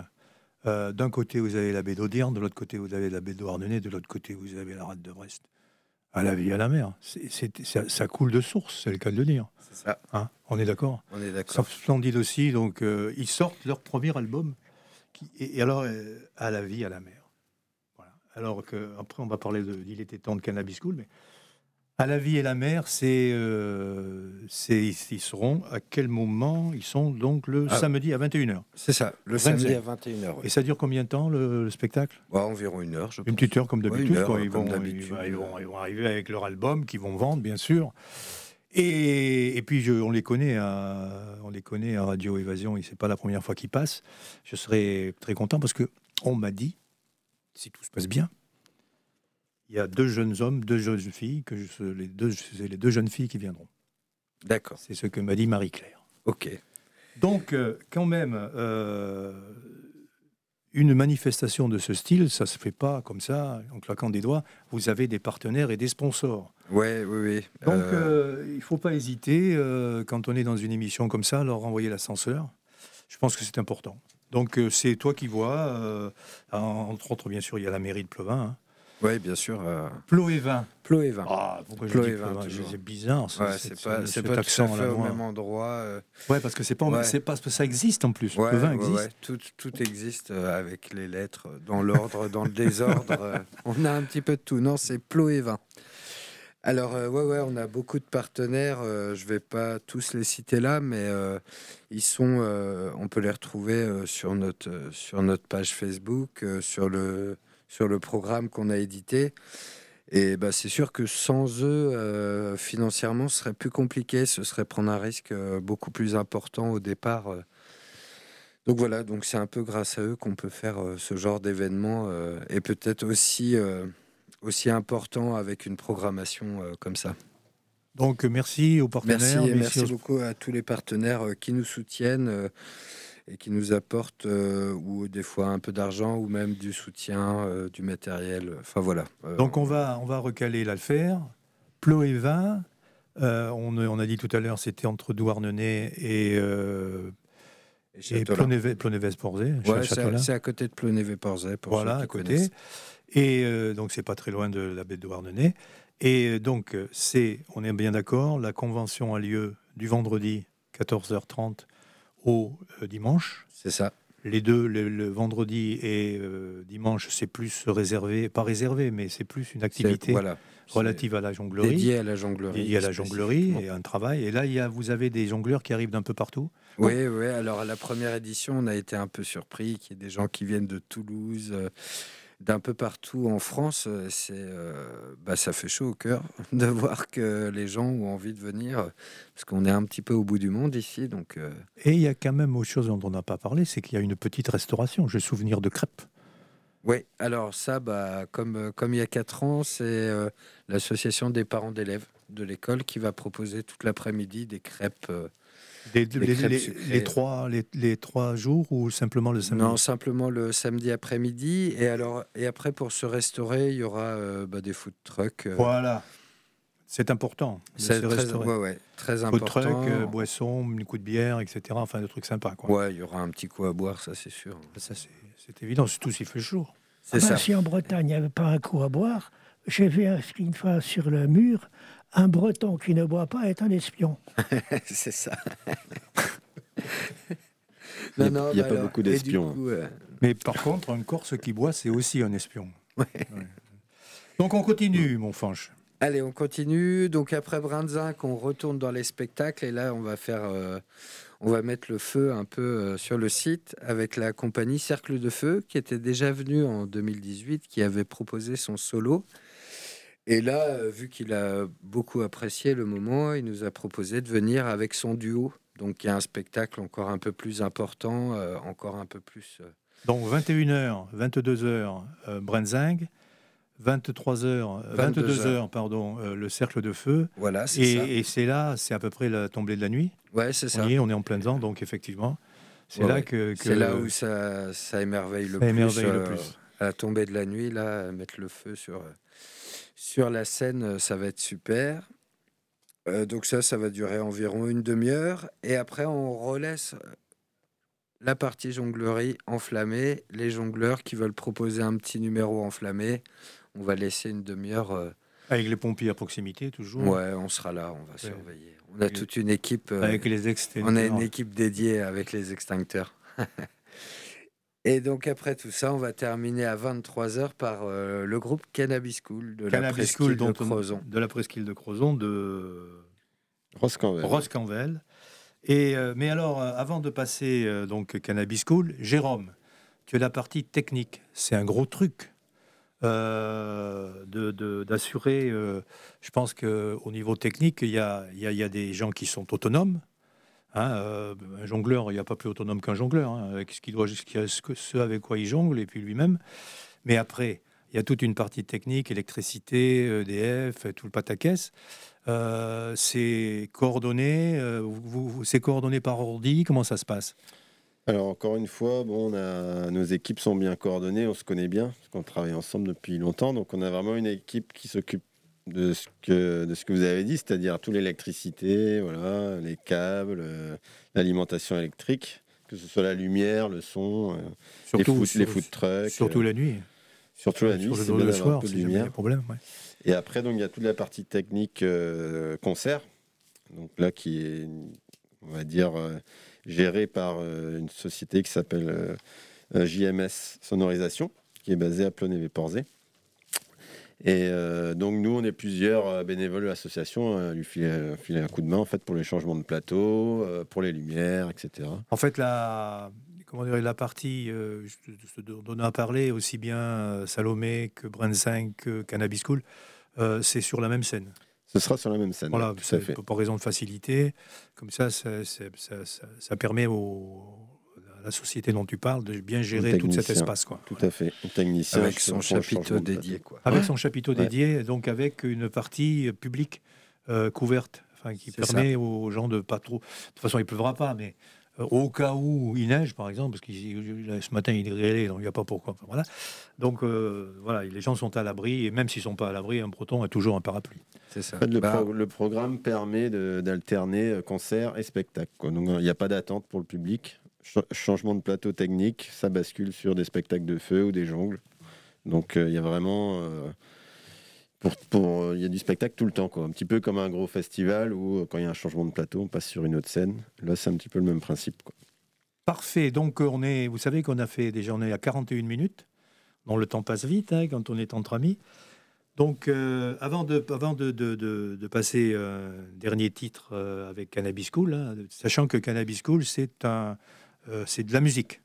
euh, d'un côté vous avez la baie d'Audierne, de l'autre côté vous avez la baie de de l'autre côté vous avez la rade de Brest. À la vie à la mer, c'est, ça, coule de source, c'est le cas de le dire. C'est ça. Hein, on est d'accord? On est d'accord. Splendide aussi. Donc euh, ils sortent leur premier album, qui, et, alors à la vie à la mer alors que après on va parler de Il était temps de Cannabis School, mais À la vie et la mer, c'est, euh, c'est ils seront à quel moment Ils sont donc le Ah. samedi à 21h. C'est ça, le 25. samedi à 21h. Et ça dure combien de temps le, le spectacle? Environ une heure, je Une pense. petite heure comme Ouais, d'habitude. quoi. ils, ils, ils vont, arriver avec leur album qu'ils vont vendre, bien sûr. Et, et puis je- on les connaît, à, on les connaît à Radio Évasion. Et c'est pas la première fois qu'ils passent. Je serai très content parce que on m'a dit, si tout se passe bien, il y a deux jeunes hommes, deux jeunes filles que je- les deux, c'est les deux jeunes filles qui viendront. D'accord, C'est ce que m'a dit Marie-Claire. ok. Donc, euh, quand même, euh, une manifestation de ce style, ça se fait pas comme ça, en claquant des doigts. Vous avez des partenaires et des sponsors. Ouais, oui, oui. Donc, Euh, euh, il ne faut pas hésiter, quand on est dans une émission comme ça, à leur envoyer l'ascenseur. Je pense que c'est important. Donc, c'est toi qui vois. entre autres, bien sûr, il y a la mairie de Plevin. Hein. Ouais, bien sûr. Euh, Ploévin. Ploévin. Ah, pourquoi je Ploévin, dis toujours. C'est bizarre. ça, ouais, cette- c'est pas, ce- c'est pas tout à accent fait au même endroit. euh, Ouais, parce que c'est pas, Ouais. c'est pas, ça existe en plus. Ouais, Plevin ouais, existe. ouais, Tout, tout existe euh, avec les lettres dans l'ordre, dans le désordre. on a un petit peu de tout. Non, c'est Ploévin. Alors, euh, ouais, ouais, on a beaucoup de partenaires. euh, je vais pas tous les citer là, mais euh, ils sont. euh, on peut les retrouver euh, sur notre euh, sur notre page Facebook, euh, sur le sur le programme qu'on a édité. Et bah, c'est sûr que sans eux, euh, financièrement, ce serait plus compliqué. Ce serait prendre un risque euh, beaucoup plus important au départ. euh. Donc voilà, donc c'est un peu grâce à eux qu'on peut faire ce genre d'événement et peut-être aussi, aussi important avec une programmation comme ça. Donc, merci aux Merci partenaires. et merci aux- beaucoup à tous les partenaires qui nous soutiennent et qui nous apportent euh, ou des fois un peu d'argent ou même du soutien, euh, du matériel. Enfin voilà. Euh, Donc on va, on va recaler l'Alfer. Ploévin, euh, on, on a dit tout à l'heure, c'était entre Douarnenez et, et et Plonévez-Porzay. Ouais, c'est à côté de Plonévé-Porzay. pour Voilà, à côté. connaissent. Et donc c'est pas très loin de la baie de Douarnenez. Et donc c'est, on est bien d'accord, la convention a lieu du vendredi 14h30 au euh, dimanche. C'est ça. Les deux, le, le vendredi et euh, dimanche, c'est plus réservé, pas réservé, mais c'est plus une activité Voilà. relative à la jonglerie. Dédié à la jonglerie. Y a la jonglerie et un travail. Et là, il y a, vous avez des jongleurs qui arrivent d'un peu partout. Oui, oui. Alors, à la première édition, on a été un peu surpris qu'il y ait des gens qui viennent de Toulouse, euh, d'un peu partout en France. Euh, C'est, euh, bah, ça fait chaud au cœur de voir que les gens ont envie de venir, euh, parce qu'on est un petit peu au bout du monde ici. Donc, euh, Et il y a quand même autre chose dont on n'a pas parlé, c'est qu'il y a une petite restauration. J'ai souvenir de crêpes. oui. Alors ça, bah, comme comme il y a quatre ans, c'est euh, l'association des parents d'élèves de l'école qui va proposer toute l'après-midi des crêpes. Les, trois, les, les trois jours ou simplement le samedi? Non, simplement le samedi après-midi. Et alors, et après pour se restaurer, il y aura euh, bah, des food trucks. euh, Voilà. C'est important. c'est très, ouais, ouais, très Food important. truck, euh, boisson, une coup de bière, etc. Enfin, des trucs sympas. Quoi. Ouais, il y aura un petit coup à boire, ça c'est sûr. Ça, c'est évident, surtout s'il fait chaud. C'est Ah ben, ça. Si en Bretagne, il n'y avait pas un coup à boire, j'ai vu inscrit une fois sur le mur un Breton qui ne boit pas est un espion. c'est ça. Il y a- Non, non, il y a bah pas alors, beaucoup d'espions, coup, euh, Mais par contre, un Corse qui boit, c'est aussi un espion. Ouais. Donc on continue, mon fanche. Allez, on continue. Donc après Brinzinc, on retourne dans les spectacles et là, on va faire, euh, on va mettre le feu un peu euh, sur le site avec la compagnie Cercle de Feu qui était déjà venue en 2018, qui avait proposé son solo. Et là, euh, vu qu'il a beaucoup apprécié le moment, il nous a proposé de venir avec son duo. Donc il y a un spectacle encore un peu plus important, euh, encore un peu plus. euh, Donc 21h, 22h, euh, Brenzing, 23h, euh, 22 22h, pardon, le cercle de feu. voilà, c'est ça. Et, c'est là, c'est à peu près la tombée de la nuit. Ouais, c'est ça. On y est, on est en plein dedans, donc effectivement, c'est Ouais, là que, que C'est là où ça, ça émerveille le ça plus. émerveille le plus. à la tombée de la nuit, là, mettre le feu sur, sur la scène, euh, ça va être super. Euh, donc ça, ça va durer environ une demi-heure. Et après, on relaisse euh, la partie jonglerie enflammée. Les jongleurs qui veulent proposer un petit numéro enflammé, on va laisser une demi-heure. euh, Avec les pompiers à proximité, toujours. ouais, on sera là, on va surveiller. On a toute une équipe. euh, Avec les extincteurs. on a une équipe dédiée avec les extincteurs. Et donc après tout ça, on va terminer à 23h par euh, le groupe Cannabis School de la presqu'île de Crozon. De la presqu'île de Crozon de Roscanvel. Et, euh, mais alors, euh, avant de passer donc Cannabis School, Jérôme, tu as la partie technique. C'est un gros truc d'assurer. je pense qu'au niveau technique, il y a, y, y a des gens qui sont autonomes Hein, euh, un jongleur, il n'y a pas plus autonome qu'un jongleur, hein, avec ce, doit, ce, avec quoi il jongle, et puis lui-même. Mais après, il y a toute une partie technique, électricité, EDF, tout le pataquès. Euh, c'est coordonné, euh, coordonné par ordi, comment ça se passe? Alors encore une fois, bon, nos équipes sont bien coordonnées, on se connaît bien, parce qu'on travaille ensemble depuis longtemps, donc on a vraiment une équipe qui s'occupe de ce que, de ce que vous avez dit, c'est-à-dire toute l'électricité, voilà, les câbles, euh, l'alimentation électrique, que ce soit la lumière, le son, euh, surtout, les, food trucks. Surtout la nuit. Surtout la nuit, c'est bien le soir, un peu de lumière. Problème, Et après, donc, il y a toute la partie technique euh, concert, donc là qui est, on va dire, gérée par une société qui s'appelle JMS Sonorisation, qui est basée à Plonnet-Véporzé. Et euh, donc nous, on est plusieurs euh, bénévoles de l'association à lui filer, un coup de main en fait pour les changements de plateau, euh, pour les lumières, etc. En fait, la, comment dire, la partie dont on a parlé, aussi bien Salomé que Brand 5 que Cannabis School, c'est sur la même scène. Ce sera sur la même scène. Voilà, tout à fait. Pour raison de facilité, comme ça, ça, ça, ça permet aux la société dont tu parles de bien gérer tout cet espace. Quoi. Tout à fait. technicien avec son, chapiteau dédié. Quoi. Avec son chapiteau dédié, donc avec une partie publique euh, couverte, enfin, qui permet aux gens de pas trop. De toute façon, il pleuvra pas, mais euh, au cas où il neige, par exemple, parce que ce matin il est grêlé, donc il n'y a pas pourquoi. voilà. Donc euh, voilà, les gens sont à l'abri, et même s'ils ne sont pas à l'abri, un breton a toujours un parapluie. C'est ça. le, bah, le, programme permet d'alterner concert et spectacle. Donc il n'y a pas d'attente pour le public changement de plateau technique, ça bascule sur des spectacles de feu ou des jongles. Donc euh, il y a vraiment. Euh, pour, pour, euh, y a du spectacle tout le temps, quoi. un petit peu comme un gros festival où quand il y a un changement de plateau, on passe sur une autre scène. Là, c'est un petit peu le même principe. Quoi. Parfait. Donc, on est, vous savez qu'on a fait des journées à 41 minutes. dont le temps passe vite hein, quand on est entre amis. Donc, avant, de, avant de, de, de, passer un dernier titre avec Cannabis School, hein, sachant que Cannabis School, c'est un, euh, c'est de la musique.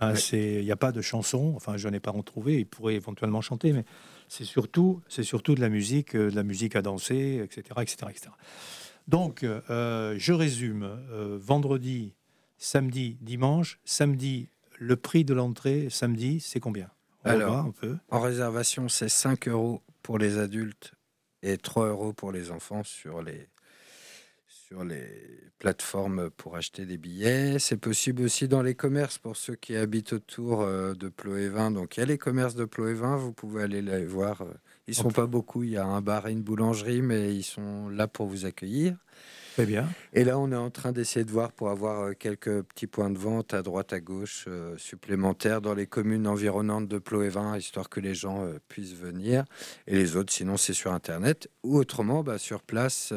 Hein, il n'y a pas de chanson, enfin je n'en ai pas retrouvé, il pourrait éventuellement chanter, mais c'est surtout, c'est surtout de la musique, euh, de la musique à danser, etc. etc., etc. Donc, euh, je résume, vendredi, samedi, dimanche, samedi, le prix de l'entrée, samedi, c'est combien? Alors, un peu. en réservation, c'est 5 euros pour les adultes et 3 euros pour les enfants sur les sur les plateformes pour acheter des billets. C'est possible aussi dans les commerces pour ceux qui habitent autour euh, de Ploévin. Donc il y a les commerces de Ploévin, vous pouvez aller les voir. Ils sont pas beaucoup, il y a un bar et une boulangerie, mais ils sont là pour vous accueillir. Très bien. Et là, on est en train d'essayer de voir pour avoir euh, quelques petits points de vente à droite, à gauche, euh, supplémentaires dans les communes environnantes de Ploévin, histoire que les gens puissent venir. Et les autres, sinon, c'est sur Internet. Ou autrement, bah, sur place,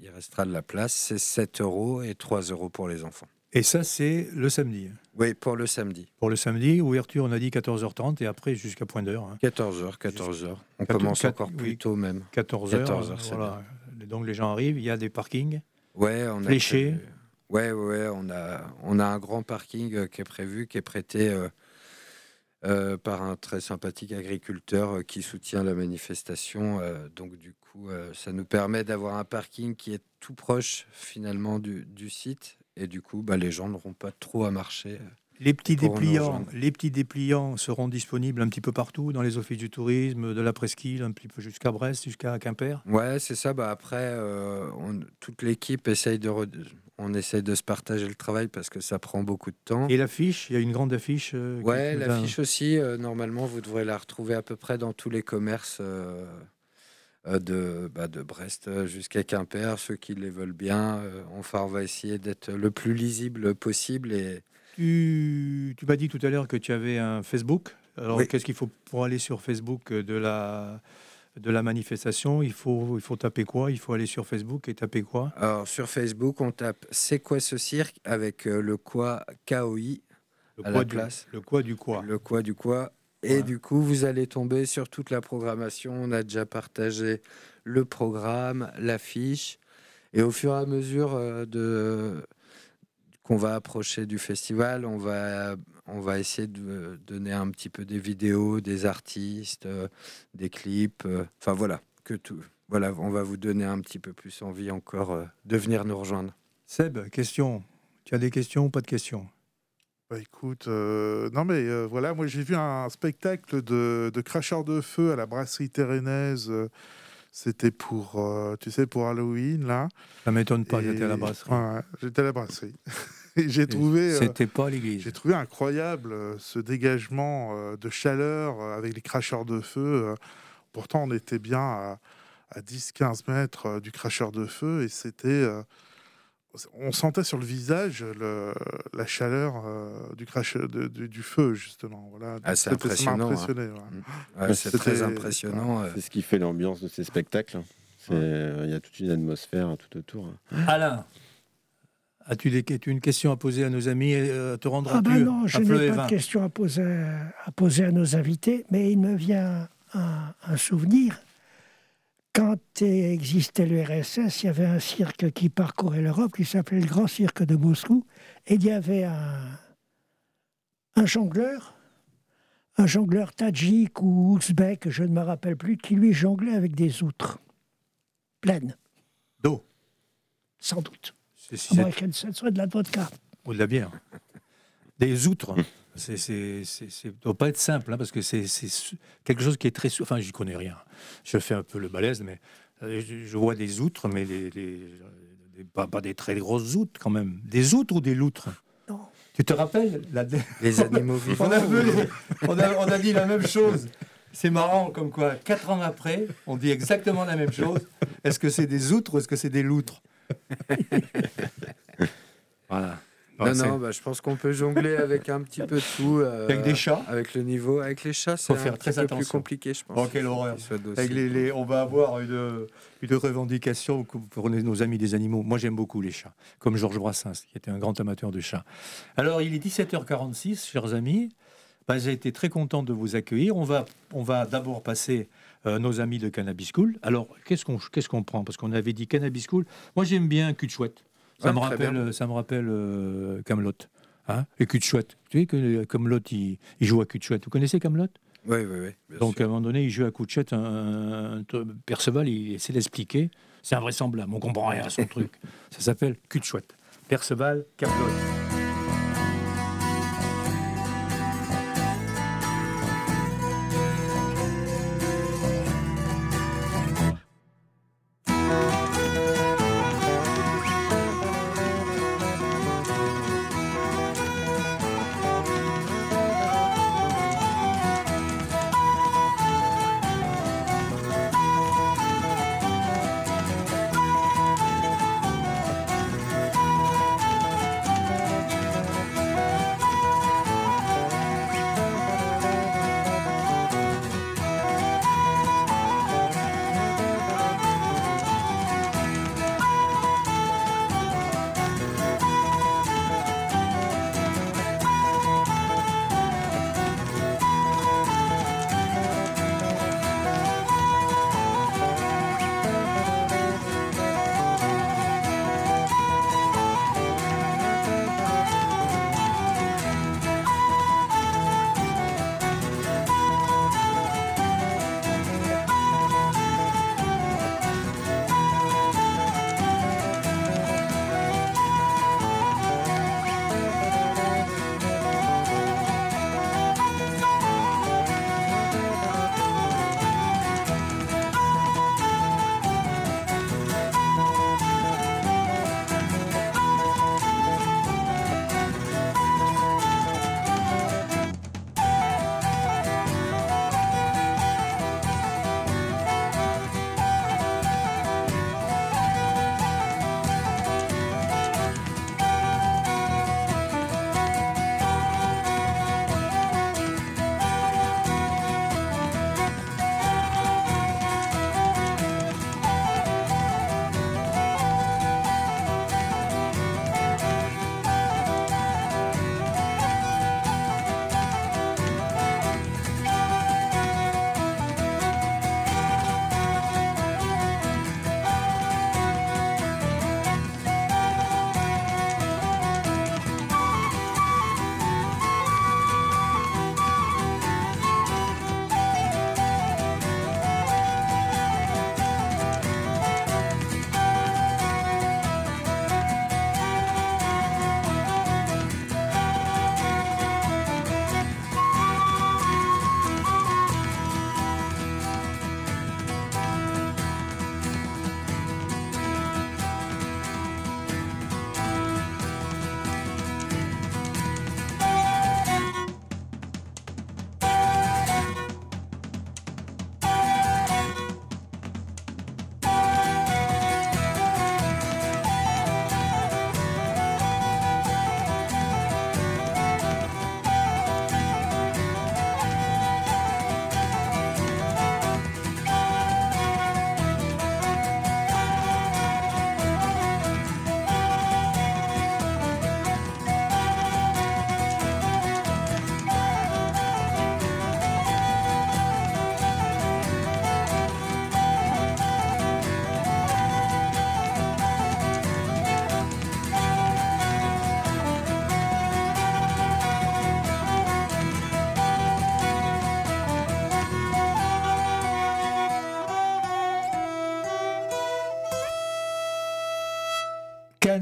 il restera de la place. C'est 7 euros et 3 euros pour les enfants. Et ça, c'est le samedi Oui, pour le samedi. Pour le samedi, ouverture, on a dit 14h30 et après jusqu'à point d'heure. 14h, 14h. On commence encore plus tôt même. 14h, 14h voilà. Donc les gens arrivent, il y a des parkings ouais, on fléchés. ouais, ouais, on a, on a un grand parking euh, qui est prévu, qui est prêté euh, euh, par un très sympathique agriculteur qui soutient la manifestation. donc du euh, ça nous permet d'avoir un parking qui est tout proche finalement du, site. Et du coup, bah, les gens n'auront pas trop à marcher. Euh, les petits, dépliants, les petits dépliants seront disponibles un petit peu partout, dans les offices du tourisme, de la presqu'île, un petit peu jusqu'à Brest, jusqu'à Quimper. Ouais, c'est ça. Bah après, euh, toute l'équipe essaye de, on essaye de se partager le travail parce que ça prend beaucoup de temps. Et l'affiche, il y a une grande affiche. ouais, l'affiche aussi. normalement, vous devrez la retrouver à peu près dans tous les commerces. Euh, de, bah, de Brest euh, jusqu'à Quimper, ceux qui les veulent bien. Euh, enfin, on va essayer d'être le plus lisible possible. Et... Tu, tu m'as dit tout à l'heure que tu avais un Facebook. Alors, qu'est-ce qu'il faut pour aller sur Facebook de la, de la manifestation? Il faut, il faut taper quoi? Il faut aller sur Facebook et taper quoi? Alors, sur Facebook, on tape C'est quoi ce cirque? avec le quoi KOI le à quoi la du, place. Le quoi du quoi. Le quoi du quoi. Et du coup, vous allez tomber sur toute la programmation. On a déjà partagé le programme, l'affiche. Et au fur et à mesure euh, de qu'on va approcher du festival, on va, on va essayer de donner un petit peu des vidéos, des artistes, euh, des clips. euh, Enfin voilà, que tout. Voilà, on va vous donner un petit peu plus envie encore euh, de venir nous rejoindre. Seb, question. Tu as des questions ou pas de questions? Bah écoute, euh, non mais euh, voilà, moi j'ai vu un spectacle de, de cracheurs de feu à la brasserie Térénaise. C'était pour, euh, tu sais, pour Halloween là. Ça m'étonne pas, j'étais à la brasserie. Ouais, j'étais à la brasserie. Et j'ai trouvé, euh, C'était pas l'église. j'ai trouvé incroyable euh, ce dégagement de chaleur avec les cracheurs de feu. Pourtant, on était bien à, à 10-15 mètres du cracheur de feu et c'était. On sentait sur le visage le- la chaleur euh, du, crash, de- du, du feu, justement. Voilà. Ah, c'est impressionnant, hein. ouais. Ouais, c'est très impressionnant. euh. C'est ce qui fait l'ambiance de ces spectacles. C'est- euh, Il y a toute une atmosphère tout autour. Alain, as-tu une question à poser à nos amis euh, Te Ah rendras-tu ben non, je n'ai pas de questions à poser, à poser à nos invités, mais il me vient un, un souvenir. Quand existait le RSS, il y avait un cirque qui parcourait l'Europe qui s'appelait le Grand Cirque de Moscou. Et il y avait un, un jongleur, un jongleur tadjik ou ouzbek, je ne me rappelle plus, qui lui jonglait avec des outres pleines. D'eau. Sans doute. C'est- À moins qu'elle soit de la vodka. Ou de la bière. Des outres. C'est, c'est, c'est, c'est- doit pas être simple, hein, parce que c'est, quelque chose qui est très... Enfin, j'y connais rien. Je fais un peu le balèze, mais euh, je, je vois des outres, mais les, les- des- pas, pas des très grosses outres quand même. Des outres ou des loutres? Non. Tu te rappelles la... Les animaux vivants. on, a vu on, a, on a dit la même chose. C'est marrant, comme quoi, quatre ans après, on dit exactement la même chose. Est-ce que c'est des outres ou est-ce que c'est des loutres? Voilà. Non, c'est- non, bah, je pense qu'on peut jongler avec un petit peu de tout. euh, Avec des chats Avec le niveau. Avec les chats, c'est Faut faire un très peu plus attention. compliqué, je pense. Oh, quelle horreur. Avec les- les- on va avoir une, une revendication pour nos amis des animaux. Moi, j'aime beaucoup les chats, comme Georges Brassens, qui était un grand amateur de chats. Alors, il est 17h46, chers amis. Ben, J'ai été très content de vous accueillir. On va, on va d'abord passer euh, nos amis de Cannabis School. Alors, qu'est-ce qu'on qu'est-ce qu'on prend? Parce qu'on avait dit Cannabis School. Moi, j'aime bien Cul de Chouette. Ça, Ouais, me rappelle, ça me rappelle Camelot. Hein et Cul de Chouette. Tu sais que Camelot, il, il joue à Cul de Chouette. Vous connaissez Camelot? Oui, oui, oui. bien donc sûr. à un moment donné, il joue à coup de chouette. Un, un- Perceval, il essaie d'expliquer. C'est invraisemblable. On comprend rien à son truc. Ça s'appelle cul de chouette. Perceval, Camelot.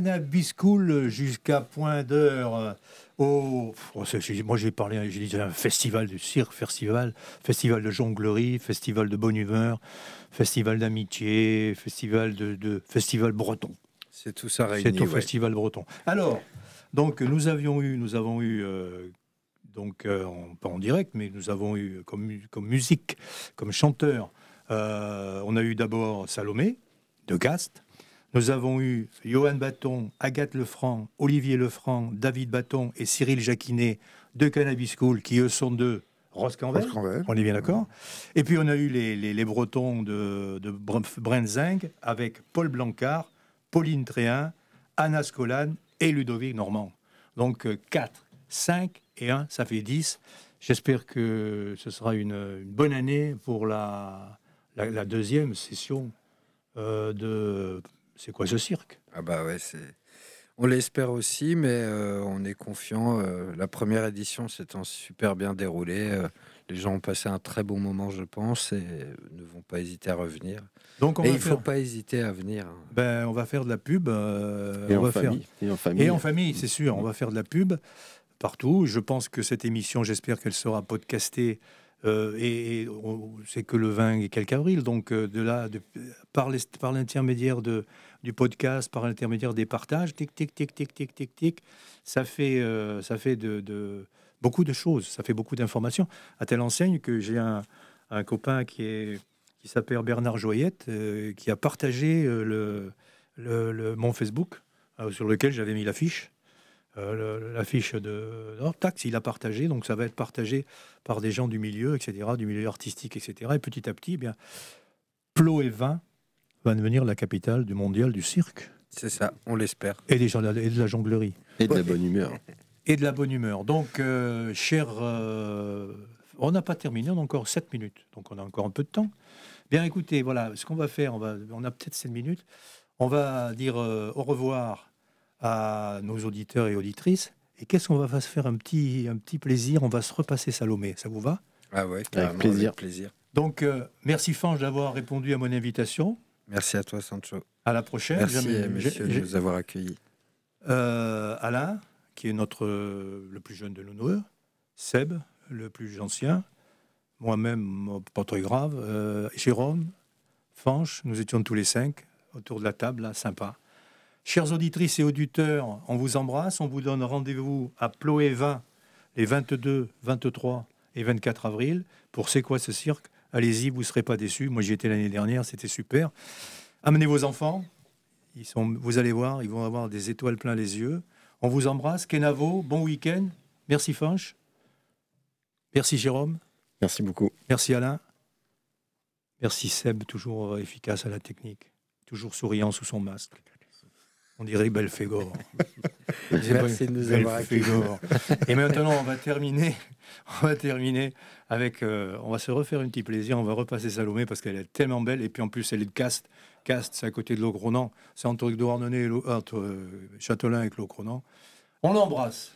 Cannabis School jusqu'à point d'heure. Oh, moi j'ai parlé, j'ai dit un festival du cirque, festival, festival de jonglerie, festival de bonne humeur, festival d'amitié, festival de, festival breton. C'est tout ça réuni. C'est au festival breton. Alors, donc nous avions eu, nous avons eu euh, donc euh, pas en direct, mais nous avons eu comme, comme musique, comme chanteur, euh, on a eu d'abord Salomé de Gast. Nous avons eu Johan Baton, Agathe Lefranc, Olivier Lefranc, David Baton et Cyril Jacquinet de Cannabis School, qui eux sont de Roscanvel. On est bien d'accord. Et puis on a eu les, Bretons de, de Brenzing avec Paul Blancard, Pauline Tréhin, Anna Scolan et Ludovic Normand. Donc 4, euh, 5 et 1, ça fait 10. J'espère que ce sera une bonne année pour la, la, deuxième session euh, de c'est quoi ce cirque? Ah bah ouais, c'est on l'espère aussi, mais euh, on est confiant. Euh, la première édition s'étant super bien déroulée, les gens ont passé un très bon moment, je pense, et ne vont pas hésiter à revenir. Donc on et il ne faut pas hésiter à venir. Ben, on va faire de la pub. et, on en va famille, faire... et en famille. Et en famille, c'est sûr. On va faire de la pub partout. Je pense que cette émission, j'espère qu'elle sera podcastée euh, et, c'est que le 20 et quelques avril. Donc, euh, de là, de, par l'intermédiaire de, du podcast, par l'intermédiaire des partages, tic, tic, tic, tic, tic, tic, tic, ça fait, euh, ça fait de, beaucoup de choses, ça fait beaucoup d'informations. À telle enseigne que j'ai un, copain qui qui s'appelle Bernard Joyette, qui a partagé le, le, le, mon Facebook, sur lequel j'avais mis l'affiche. Euh, l'affiche de Tax, il a partagé, donc ça va être partagé par des gens du milieu, etc., du milieu artistique, etc. Et petit à petit, eh bien, Ploévin va devenir la capitale du mondial du cirque. C'est ça, on l'espère. Et, des gens, et de la jonglerie. Et de la bonne humeur. Et de la bonne humeur. Donc, euh, cher, euh, on n'a pas terminé, on a encore 7 minutes, donc on a encore un peu de temps. Bien écoutez, voilà, ce qu'on va faire, on, va, on a peut-être 7 minutes. On va dire au revoir à nos auditeurs et auditrices. Et qu'est-ce qu'on va se faire un petit, un petit plaisir? On va se repasser Salomé. Ça vous va? Ah ouais, avec plaisir. plaisir. Donc, euh, merci Fange d'avoir répondu à mon invitation. Merci à toi, Sancho. À la prochaine. Merci, monsieur, de nous avoir accueillis. Euh, Alain, qui est notre, le plus jeune de nos Seb, le plus ancien. Moi-même, pas très grave. Euh, Jérôme, Fange, nous étions tous les cinq autour de la table, là, sympa. Chers auditrices et auditeurs, on vous embrasse. On vous donne rendez-vous à Ploé 20 les 22, 23 et 24 avril pour C'est quoi ce cirque Allez-y, vous ne serez pas déçus. Moi, j'y étais l'année dernière, c'était super. Amenez vos enfants. Ils sont, vous allez voir, ils vont avoir des étoiles plein les yeux. On vous embrasse. Kenavo, bon week-end. Merci Fanch. Merci Jérôme. Merci beaucoup. Merci Alain. Merci Seb, toujours efficace à la technique, toujours souriant sous son masque. On dirait Belfegor. Merci de nous avoir Et maintenant, on va terminer. On va terminer avec. Euh, on va se refaire un petit plaisir. On va repasser Salomé parce qu'elle est tellement belle. Et puis en plus, elle est de Cast. Cast, c'est à côté de Locronan. C'est entre Douarnenez et entre euh, Châtelain et Locronan. On l'embrasse,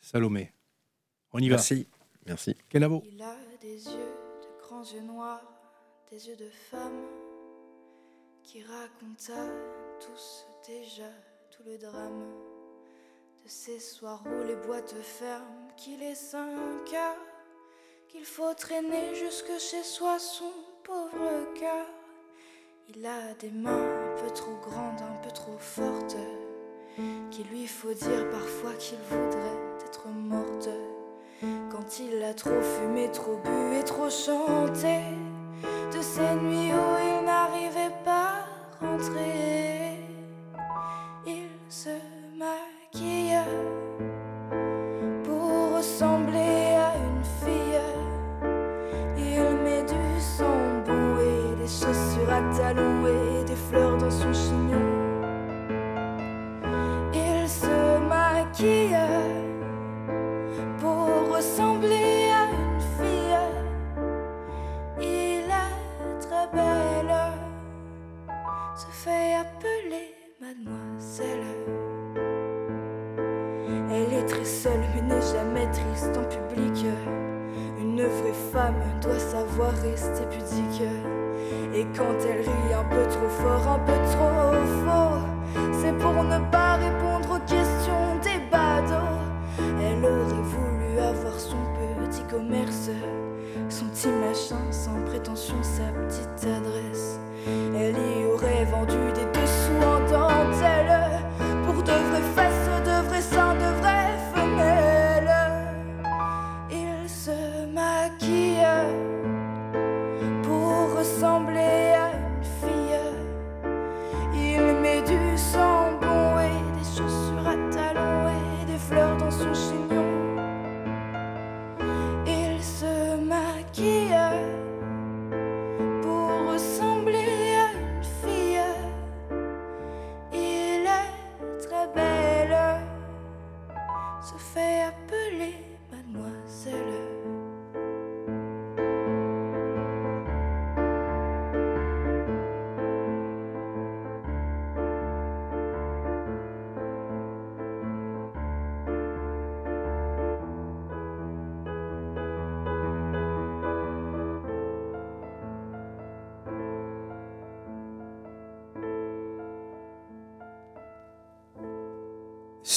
Salomé. On y va. Merci. Merci. Kenavo. Il a des yeux de grands yeux noirs, des yeux de femme qui raconta tous déjà tout le drame de ces soirs où les boîtes ferment, qu'il est cinq heures, qu'il faut traîner jusque chez soi son pauvre cœur. Il a des mains un peu trop grandes, un peu trop fortes, qu'il lui faut dire parfois qu'il voudrait être morte. Quand il a trop fumé, trop bu et trop chanté, de ces nuits où il n'arrivait pas à rentrer pudique. Et quand elle rit un peu trop fort, un peu trop faux, c'est pour ne pas répondre aux questions des badauds. Elle aurait voulu avoir son petit commerce, son petit machin sans prétention, sa petite adresse. Elle y aurait vendu des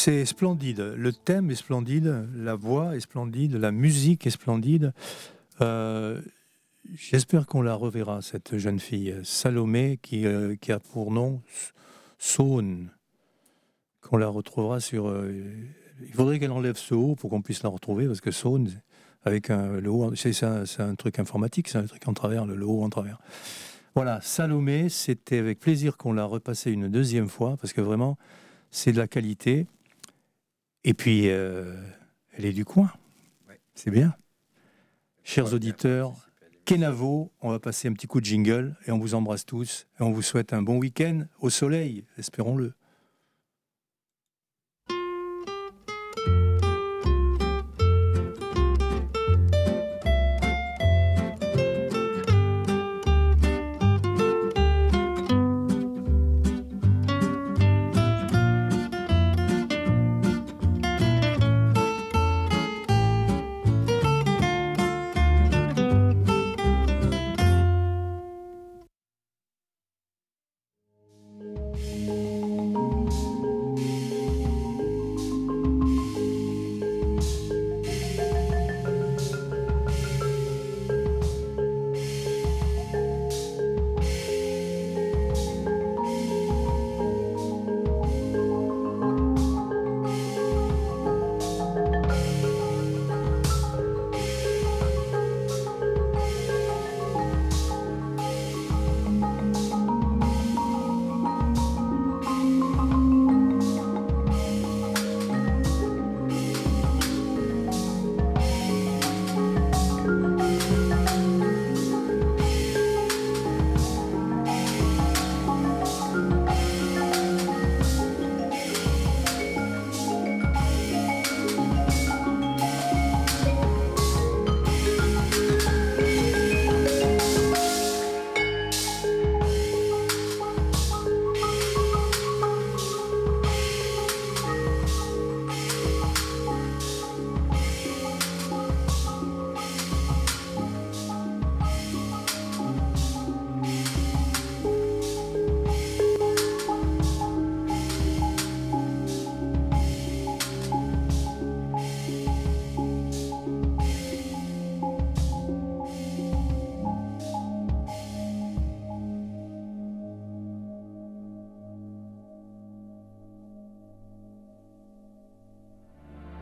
C'est splendide. Le thème est splendide, la voix est splendide, la musique est splendide. Euh, J'espère qu'on la reverra, cette jeune fille, Salomé, qui, euh, qui a pour nom Saône, qu'on la retrouvera sur... euh, il faudrait qu'elle enlève ce haut pour qu'on puisse la retrouver, parce que Saône, avec un, le haut, c'est un, truc informatique, c'est un truc en travers, le haut en travers. Voilà, Salomé, c'était avec plaisir qu'on l'a repassé une deuxième fois, parce que vraiment, c'est de la qualité. Et puis, euh, elle est du coin. C'est bien. Chers auditeurs, Kenavo, on va passer un petit coup de jingle et on vous embrasse tous et on vous souhaite un bon week-end au soleil, espérons-le.